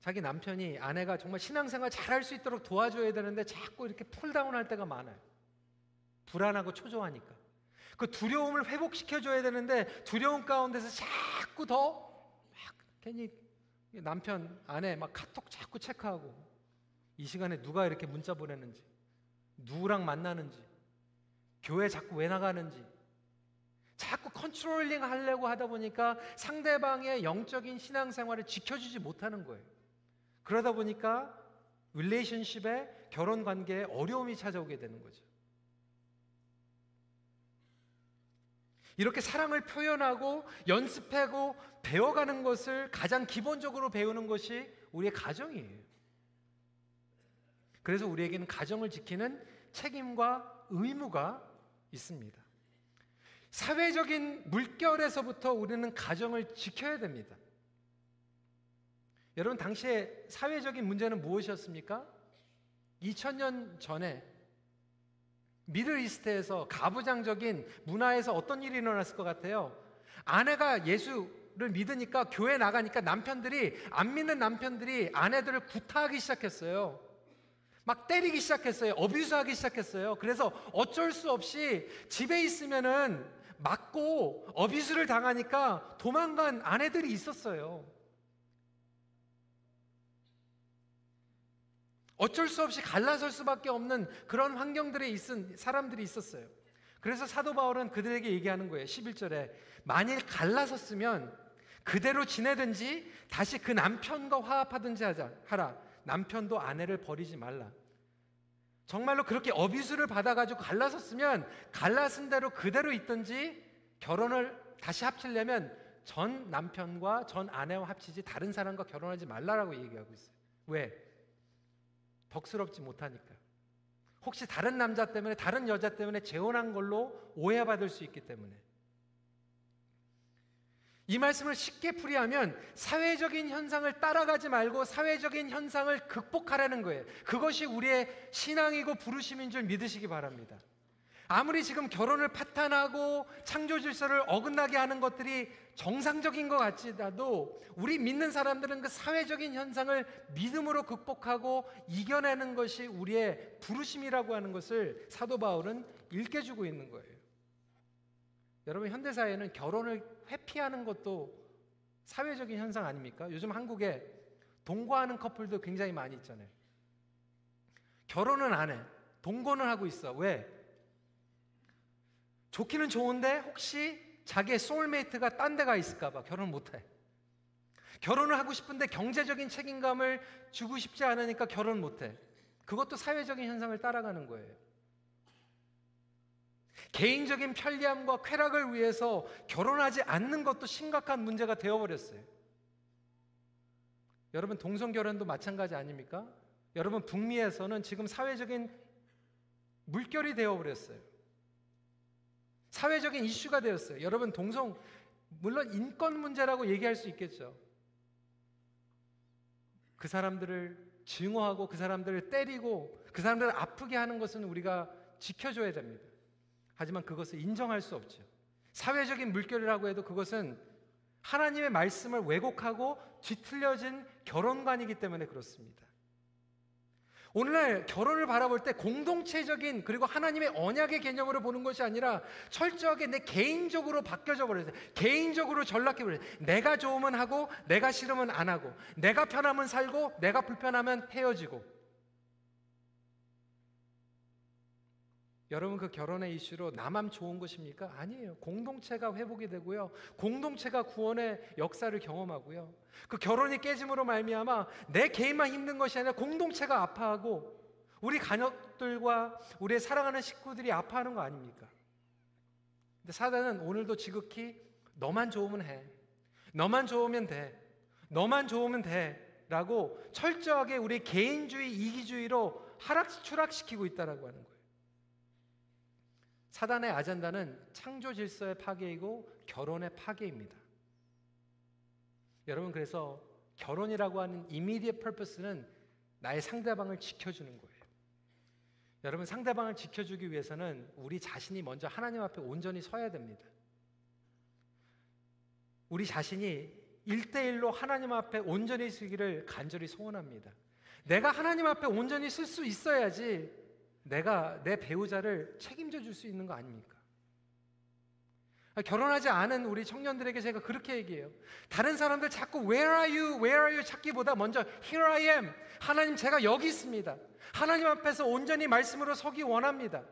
자기 남편이 아내가 정말 신앙생활 잘할 수 있도록 도와줘야 되는데 자꾸 이렇게 pull down 할 때가 많아요. 불안하고 초조하니까. 그 두려움을 회복시켜줘야 되는데 두려움 가운데서 자꾸 더 막 괜히 남편, 아내 막 카톡 자꾸 체크하고 이 시간에 누가 이렇게 문자 보냈는지 누구랑 만나는지, 교회 자꾸 왜 나가는지, 자꾸 controlling 하려고 하다 보니까 상대방의 영적인 신앙생활을 지켜주지 못하는 거예요. 그러다 보니까 릴레이션십에 결혼 관계에 어려움이 찾아오게 되는 거죠. 이렇게 사랑을 표현하고 연습하고 배워가는 것을 가장 기본적으로 배우는 것이 우리의 가정이에요. 그래서 우리에게는 가정을 지키는 책임과 의무가 있습니다. 사회적인 물결에서부터 우리는 가정을 지켜야 됩니다. 여러분, 당시에 사회적인 문제는 무엇이었습니까? 2000년 전에 미들 이스트에서 가부장적인 문화에서 어떤 일이 일어났을 것 같아요? 아내가 예수를 믿으니까 교회 나가니까 남편들이 안 믿는 남편들이 아내들을 구타하기 시작했어요. 막 때리기 시작했어요. 어뷰스하기 시작했어요. 그래서 어쩔 수 없이 집에 있으면은 맞고 어비스를 당하니까 도망간 아내들이 있었어요. 어쩔 수 없이 갈라설 수밖에 없는 그런 환경들에 있은 사람들이 있었어요. 그래서 사도 바울은 그들에게 얘기하는 거예요. 11절에 만일 갈라섰으면 그대로 지내든지 다시 그 남편과 화합하든지 하자 하라. 남편도 아내를 버리지 말라. 정말로 그렇게 어비수를 받아가지고 갈라섰으면 갈라선 대로 그대로 있든지 결혼을 다시 합치려면 전 남편과 전 아내와 합치지 다른 사람과 결혼하지 말라라고 얘기하고 있어요. 왜? 덕스럽지 못하니까. 혹시 다른 남자 때문에 다른 여자 때문에 재혼한 걸로 오해받을 수 있기 때문에. 이 말씀을 쉽게 풀이하면 사회적인 현상을 따라가지 말고 사회적인 현상을 극복하라는 거예요. 그것이 우리의 신앙이고 부르심인 줄 믿으시기 바랍니다. 아무리 지금 결혼을 파탄하고 창조 질서를 어긋나게 하는 것들이 정상적인 것 같지라도 우리 믿는 사람들은 그 사회적인 현상을 믿음으로 극복하고 이겨내는 것이 우리의 부르심이라고 하는 것을 사도 바울은 일깨주고 있는 거예요. 여러분 현대 사회는 결혼을 회피하는 것도 사회적인 현상 아닙니까? 요즘 한국에 동거하는 커플도 굉장히 많이 있잖아요. 결혼은 안 해. 동거는 하고 있어. 왜? 좋기는 좋은데 혹시 자기의 소울메이트가 딴 데가 있을까봐 결혼 못 해. 결혼을 하고 싶은데 경제적인 책임감을 주고 싶지 않으니까 결혼 못 해. 그것도 사회적인 현상을 따라가는 거예요. 개인적인 편리함과 쾌락을 위해서 결혼하지 않는 것도 심각한 문제가 되어버렸어요. 여러분, 동성결혼도 마찬가지 아닙니까? 여러분, 북미에서는 지금 사회적인 물결이 되어버렸어요. 사회적인 이슈가 되었어요. 여러분, 동성, 물론 인권 문제라고 얘기할 수 있겠죠. 그 사람들을 증오하고 그 사람들을 때리고 그 사람들을 아프게 하는 것은 우리가 지켜줘야 됩니다. 하지만 그것을 인정할 수 없죠. 사회적인 물결이라고 해도 그것은 하나님의 말씀을 왜곡하고 뒤틀려진 결혼관이기 때문에 그렇습니다. 오늘날 결혼을 바라볼 때 공동체적인 그리고 하나님의 언약의 개념으로 보는 것이 아니라 철저하게 내 개인적으로 바뀌어져 버렸어요. 개인적으로 전락해 버렸어요. 내가 좋으면 하고 내가 싫으면 안 하고 내가 편하면 살고 내가 불편하면 헤어지고 여러분 그 결혼의 이슈로 나만 좋은 것입니까? 아니에요. 공동체가 회복이 되고요. 공동체가 구원의 역사를 경험하고요. 그 결혼이 깨짐으로 말미암아 내 개인만 힘든 것이 아니라 공동체가 아파하고 우리 가족들과 우리의 사랑하는 식구들이 아파하는 거 아닙니까? 근데 사단은 오늘도 지극히 너만 좋으면 해. 너만 좋으면 돼. 너만 좋으면 돼. 라고 철저하게 우리 개인주의, 이기주의로 하락, 추락시키고 있다라고 하는 거예요. 사단의 아젠다는 창조 질서의 파괴이고 결혼의 파괴입니다. 여러분 그래서 결혼이라고 하는 immediate purpose는 나의 상대방을 지켜주는 거예요. 여러분 상대방을 지켜주기 위해서는 우리 자신이 먼저 하나님 앞에 온전히 서야 됩니다. 우리 자신이 일대일로 하나님 앞에 온전히 서기를 간절히 소원합니다. 내가 하나님 앞에 온전히 쓸 수 있어야지 내가 내 배우자를 책임져 줄 수 있는 거 아닙니까? 결혼하지 않은 우리 청년들에게 제가 그렇게 얘기해요. 다른 사람들 자꾸 where are you, where are you 찾기보다 먼저 here I am. 하나님 제가 여기 있습니다. 하나님 앞에서 온전히 말씀으로 서기 원합니다.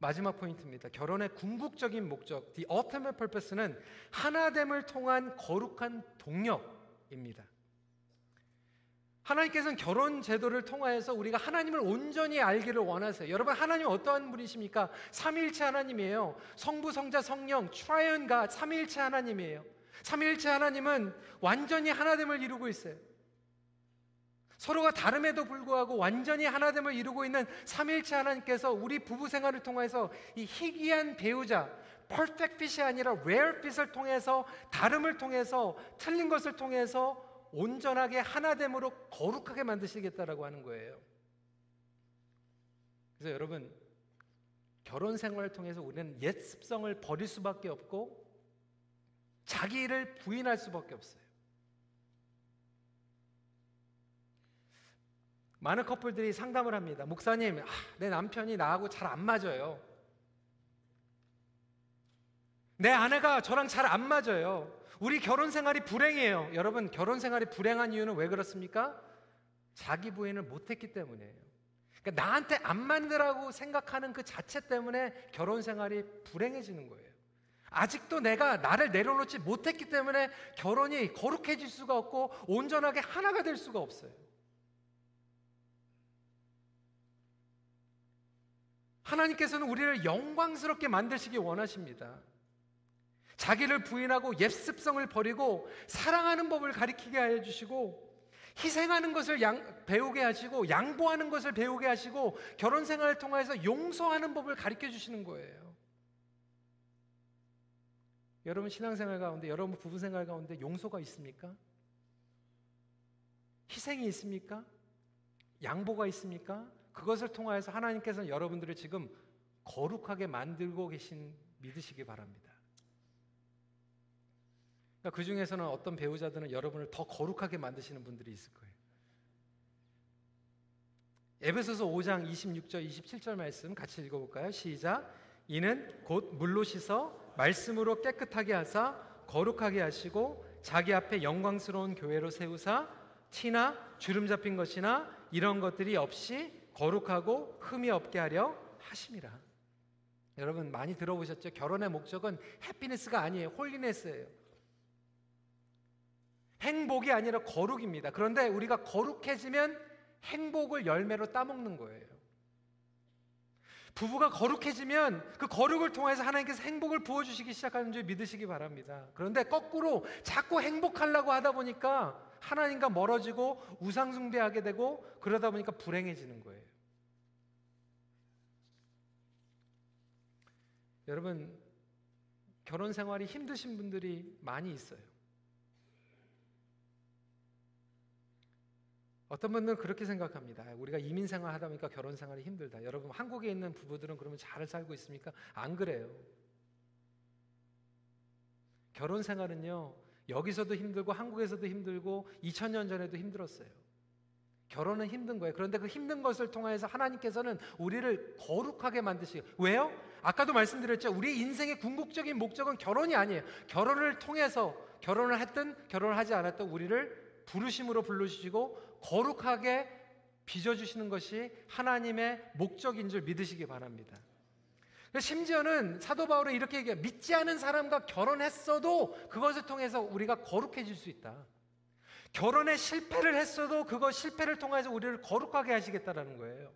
마지막 포인트입니다. 결혼의 궁극적인 목적, the ultimate purpose는 하나됨을 통한 거룩한 동력입니다. 하나님께서는 결혼 제도를 통하여서 우리가 하나님을 온전히 알기를 원하세요. 여러분 하나님 어떠한 분이십니까? 삼위일체 하나님이에요. 성부, 성자, 성령, Triune God 삼위일체 하나님이에요. 삼위일체 하나님은 완전히 하나됨을 이루고 있어요. 서로가 다름에도 불구하고 완전히 하나됨을 이루고 있는 삼일체 하나님께서 우리 부부 생활을 통해서 이 희귀한 배우자 퍼펙트 핏이 아니라 rare fit을 통해서 다름을 통해서 틀린 것을 통해서 온전하게 하나됨으로 거룩하게 만드시겠다라고 하는 거예요. 그래서 여러분 결혼 생활을 통해서 우리는 옛 습성을 버릴 수밖에 없고 자기를 부인할 수밖에 없어요. 많은 커플들이 상담을 합니다. 목사님, 아, 내 남편이 나하고 잘 안 맞아요. 내 아내가 저랑 잘 안 맞아요. 우리 결혼 생활이 불행해요. 여러분, 결혼 생활이 불행한 이유는 왜 그렇습니까? 자기 부인을 못했기 때문이에요. 그러니까 나한테 안 맞는다고 생각하는 그 자체 때문에 결혼 생활이 불행해지는 거예요. 아직도 내가 나를 내려놓지 못했기 때문에 결혼이 거룩해질 수가 없고 온전하게 하나가 될 수가 없어요. 하나님께서는 우리를 영광스럽게 만드시기 원하십니다. 자기를 부인하고 옛 습성을 버리고 사랑하는 법을 가리키게 하여 주시고 희생하는 것을 양, 배우게 하시고 양보하는 것을 배우게 하시고 결혼 생활을 통해서 용서하는 법을 가르쳐 주시는 거예요. 여러분 신앙생활 가운데 여러분 부부 생활 가운데 용서가 있습니까? 희생이 있습니까? 양보가 있습니까? 그것을 통하여서 하나님께서는 여러분들을 지금 거룩하게 만들고 계신 믿으시기 바랍니다. 그러니까 그 중에서는 어떤 배우자들은 여러분을 더 거룩하게 만드시는 분들이 있을 거예요. 에베소서 5장 26절 27절 말씀 같이 읽어볼까요? 시작. 이는 곧 물로 씻어 말씀으로 깨끗하게 하사 거룩하게 하시고 자기 앞에 영광스러운 교회로 세우사 티나 주름 잡힌 것이나 이런 것들이 없이 거룩하고 흠이 없게 하려 하심이라. 여러분 많이 들어보셨죠? 결혼의 목적은 해피니스가 아니에요. 홀리네스예요. 행복이 아니라 거룩입니다. 그런데 우리가 거룩해지면 행복을 열매로 따먹는 거예요. 부부가 거룩해지면 그 거룩을 통해서 하나님께서 행복을 부어주시기 시작하는 줄 믿으시기 바랍니다. 그런데 거꾸로 자꾸 행복하려고 하다 보니까 하나님과 멀어지고 우상숭배하게 되고 그러다 보니까 불행해지는 거예요. 여러분 결혼 생활이 힘드신 분들이 많이 있어요. 어떤 분들은 그렇게 생각합니다. 우리가 이민 생활 하다 보니까 결혼 생활이 힘들다. 여러분 한국에 있는 부부들은 그러면 잘 살고 있습니까? 안 그래요. 결혼 생활은요. 여기서도 힘들고 한국에서도 힘들고 2000년 전에도 힘들었어요. 결혼은 힘든 거예요. 그런데 그 힘든 것을 통해서 하나님께서는 우리를 거룩하게 만드시고 왜요? 아까도 말씀드렸죠. 우리 인생의 궁극적인 목적은 결혼이 아니에요. 결혼을 통해서 결혼을 했든 결혼을 하지 않았든 우리를 부르심으로 불러주시고 거룩하게 빚어주시는 것이 하나님의 목적인 줄 믿으시기 바랍니다. 심지어는 사도 바울은 이렇게 얘기해요. 믿지 않은 사람과 결혼했어도 그것을 통해서 우리가 거룩해질 수 있다. 결혼에 실패를 했어도 그거 실패를 통해서 우리를 거룩하게 하시겠다라는 거예요.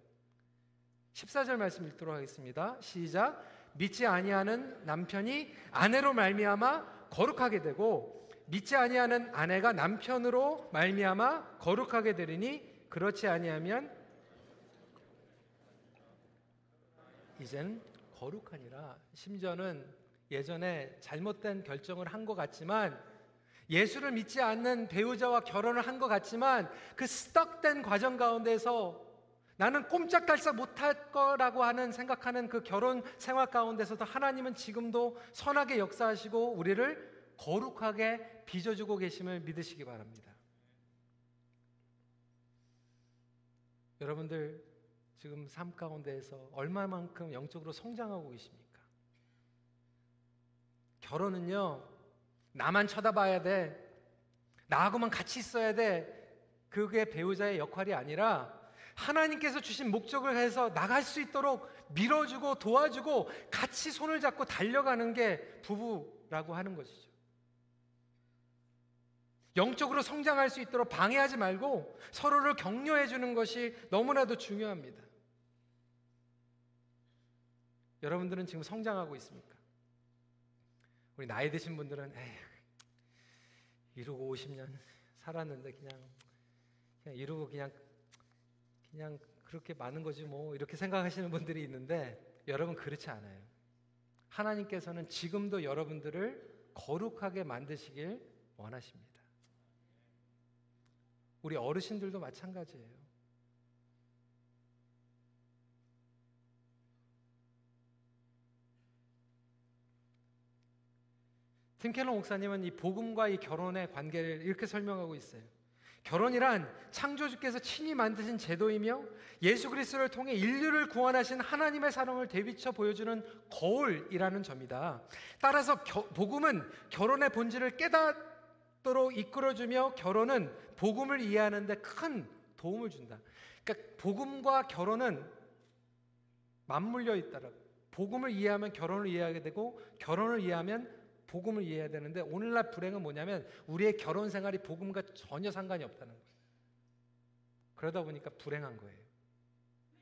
14절 말씀 읽도록 하겠습니다. 시작. 믿지 아니하는 남편이 아내로 말미암아 거룩하게 되고 믿지 아니하는 아내가 남편으로 말미암아 거룩하게 되리니 그렇지 아니하면 이젠 거룩하니라. 심지어는 예전에 잘못된 결정을 한 것 같지만 예수를 믿지 않는 배우자와 결혼을 한 것 같지만 그 스떡된 과정 가운데서 나는 꼼짝달싹 못할 거라고 하는 생각하는 그 결혼 생활 가운데서도 하나님은 지금도 선하게 역사하시고 우리를 거룩하게 빚어주고 계심을 믿으시기 바랍니다. 여러분들 지금 삶 가운데에서 얼마만큼 영적으로 성장하고 계십니까? 결혼은요, 나만 쳐다봐야 돼. 나하고만 같이 있어야 돼. 그게 배우자의 역할이 아니라 하나님께서 주신 목적을 해서 나갈 수 있도록 밀어주고 도와주고 같이 손을 잡고 달려가는 게 부부라고 하는 것이죠. 영적으로 성장할 수 있도록 방해하지 말고 서로를 격려해 주는 것이 너무나도 중요합니다. 여러분들은 지금 성장하고 있습니까? 우리 나이 드신 분들은 에휴, 이루고 50년 살았는데 그냥 그냥 이루고 그냥 그냥 그렇게 많은 거지 뭐 이렇게 생각하시는 분들이 있는데 여러분 그렇지 않아요. 하나님께서는 지금도 여러분들을 거룩하게 만드시길 원하십니다. 우리 어르신들도 마찬가지예요. 팀켈러 목사님은 이 복음과 이 결혼의 관계를 이렇게 설명하고 있어요. 결혼이란 창조주께서 친히 만드신 제도이며 예수 그리스도를 통해 인류를 구원하신 하나님의 사랑을 대비쳐 보여주는 거울이라는 점이다. 따라서 겨, 복음은 결혼의 본질을 깨닫 도록 이끌어주며 결혼은 복음을 이해하는데 큰 도움을 준다. 그러니까 복음과 결혼은 맞물려 있다라고. 복음을 이해하면 결혼을 이해하게 되고 결혼을 이해하면 복음을 이해해야 되는데 오늘날 불행은 뭐냐면 우리의 결혼 생활이 복음과 전혀 상관이 없다는 거예요. 그러다 보니까 불행한 거예요.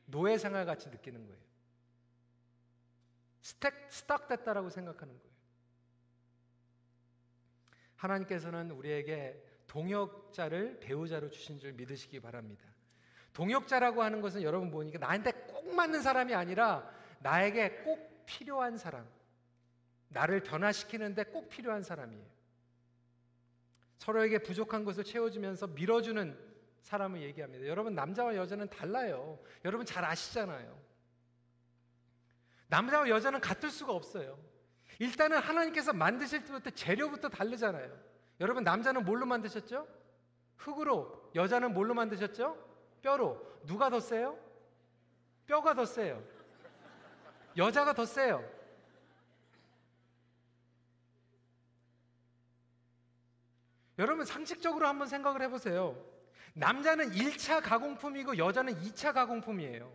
노예 생활 같이 느끼는 거예요. 스택 스탁 됐다라고 생각하는 거예요. 하나님께서는 우리에게 동역자를 배우자로 주신 줄 믿으시기 바랍니다. 동역자라고 하는 것은 여러분 보니까 나한테 꼭 맞는 사람이 아니라 나에게 꼭 필요한 사람. 나를 변화시키는데 꼭 필요한 사람이에요. 서로에게 부족한 것을 채워주면서 밀어주는 사람을 얘기합니다. 여러분, 남자와 여자는 달라요. 여러분 잘 아시잖아요. 남자와 여자는 같을 수가 없어요. 일단은 하나님께서 만드실 때부터 재료부터 다르잖아요. 여러분, 남자는 뭘로 만드셨죠? 흙으로. 여자는 뭘로 만드셨죠? 뼈로. 누가 더 세요? 뼈가 더 세요. 여자가 더 세요. 여러분 상식적으로 한번 생각을 해보세요. 남자는 1차 가공품이고 여자는 2차 가공품이에요.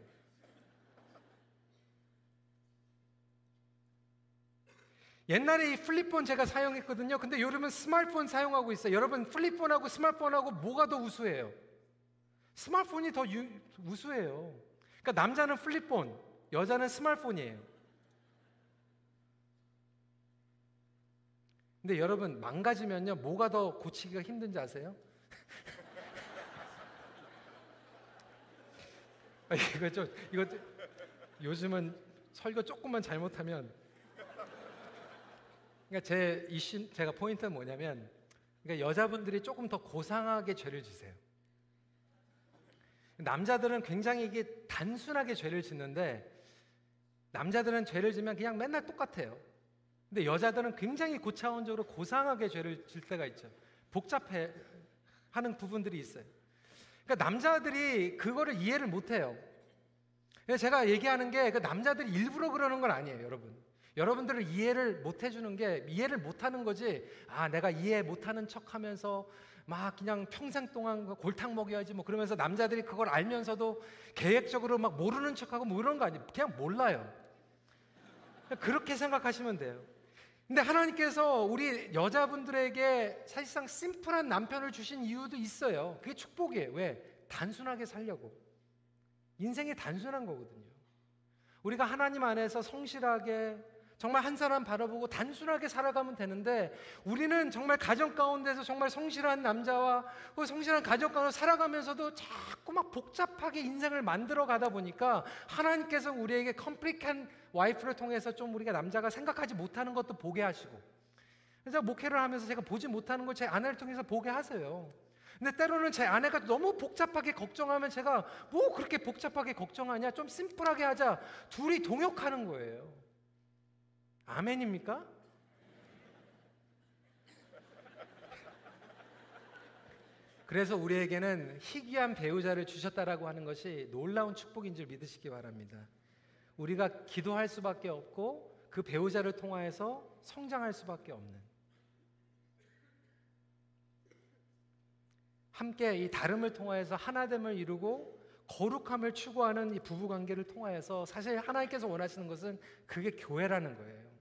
옛날에 이 flip phone 제가 사용했거든요. 근데 요즘은 스마트폰 사용하고 있어요. 여러분 flip phone하고 스마트폰하고 뭐가 더 우수해요? 스마트폰이 더 유, 우수해요. 그러니까 남자는 flip phone, 여자는 스마트폰이에요. 근데 여러분 망가지면요 뭐가 더 고치기가 힘든지 아세요? 아, 이거 좀 이거 요즘은 설교 조금만 잘못하면 그러니까 제 이신 제가 포인트는 뭐냐면 그러니까 여자분들이 조금 더 고상하게 죄를 지세요. 남자들은 굉장히 이게 단순하게 죄를 짓는데 남자들은 죄를 지면 그냥 맨날 똑같아요. 근데 여자들은 굉장히 고차원적으로 고상하게 죄를 질 때가 있죠. 복잡해 하는 부분들이 있어요. 그러니까 남자들이 그거를 이해를 못 해요. 제가 얘기하는 게 그 남자들이 일부러 그러는 건 아니에요, 여러분. 여러분들을 이해를 못 해주는 게 이해를 못 하는 거지. 아, 내가 이해 못 하는 척 하면서 막 그냥 평생 동안 골탕 먹여야지 뭐 그러면서 남자들이 그걸 알면서도 계획적으로 막 모르는 척하고 뭐 이런 거 아니에요. 그냥 몰라요. 그렇게 생각하시면 돼요. 근데 하나님께서 우리 여자분들에게 사실상 심플한 남편을 주신 이유도 있어요. 그게 축복이에요. 왜? 단순하게 살려고. 인생이 단순한 거거든요. 우리가 하나님 안에서 성실하게 정말 한 사람 바라보고 단순하게 살아가면 되는데 우리는 정말 가정 가운데서 정말 성실한 남자와 그 성실한 가정 가운데 살아가면서도 자꾸 막 복잡하게 인생을 만들어 가다 보니까 하나님께서 우리에게 컴플릭한 와이프를 통해서 좀 우리가 남자가 생각하지 못하는 것도 보게 하시고 그래서 목회를 하면서 제가 보지 못하는 걸 제 아내를 통해서 보게 하세요. 근데 때로는 제 아내가 너무 복잡하게 걱정하면 제가 뭐 그렇게 복잡하게 걱정하냐 좀 심플하게 하자 둘이 동역하는 거예요. 아멘입니까? 그래서 우리에게는 희귀한 배우자를 주셨다라고 하는 것이 놀라운 축복인 줄 믿으시기 바랍니다. 우리가 기도할 수밖에 없고 그 배우자를 통하여서 성장할 수밖에 없는 함께 이 다름을 통하여서 하나됨을 이루고 거룩함을 추구하는 이 부부 관계를 통하여서 사실 하나님께서 원하시는 것은 그게 교회라는 거예요.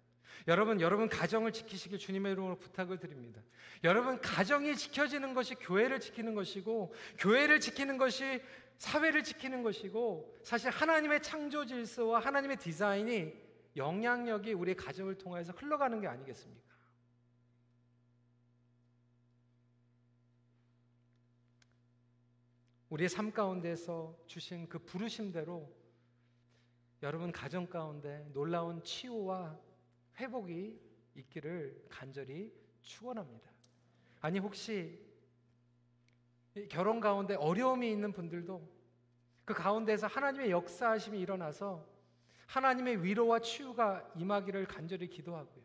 여러분, 여러분 가정을 지키시길 주님의 이름으로 부탁을 드립니다. 여러분 가정이 지켜지는 것이 교회를 지키는 것이고 교회를 지키는 것이 사회를 지키는 것이고 사실 하나님의 창조 질서와 하나님의 디자인이 영향력이 우리 가정을 통해서 흘러가는 게 아니겠습니까? 우리의 삶 가운데서 주신 그 부르심대로 여러분 가정 가운데 놀라운 치유와 회복이 있기를 간절히 축원합니다. 아니 혹시 결혼 가운데 어려움이 있는 분들도 그 가운데서 하나님의 역사하심이 일어나서 하나님의 위로와 치유가 임하기를 간절히 기도하고요.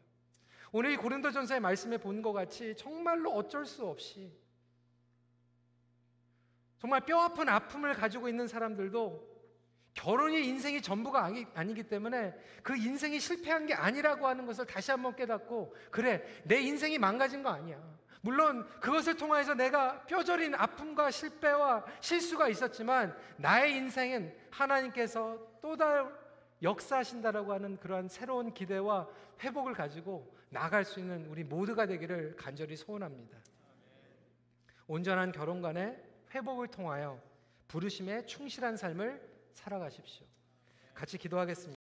오늘 이 고린도전서의 말씀에 본 것 같이 정말로 어쩔 수 없이 정말 뼈아픈 아픔을 가지고 있는 사람들도 결혼이 인생이 전부가 아니, 아니기 때문에 그 인생이 실패한 게 아니라고 하는 것을 다시 한번 깨닫고 그래 내 인생이 망가진 거 아니야. 물론 그것을 통해서 내가 뼈저린 아픔과 실패와 실수가 있었지만 나의 인생은 하나님께서 또 다른 역사하신다라고 하는 그러한 새로운 기대와 회복을 가지고 나갈 수 있는 우리 모두가 되기를 간절히 소원합니다. 온전한 결혼관의 회복을 통하여 부르심에 충실한 삶을 살아가십시오. 같이 기도하겠습니다.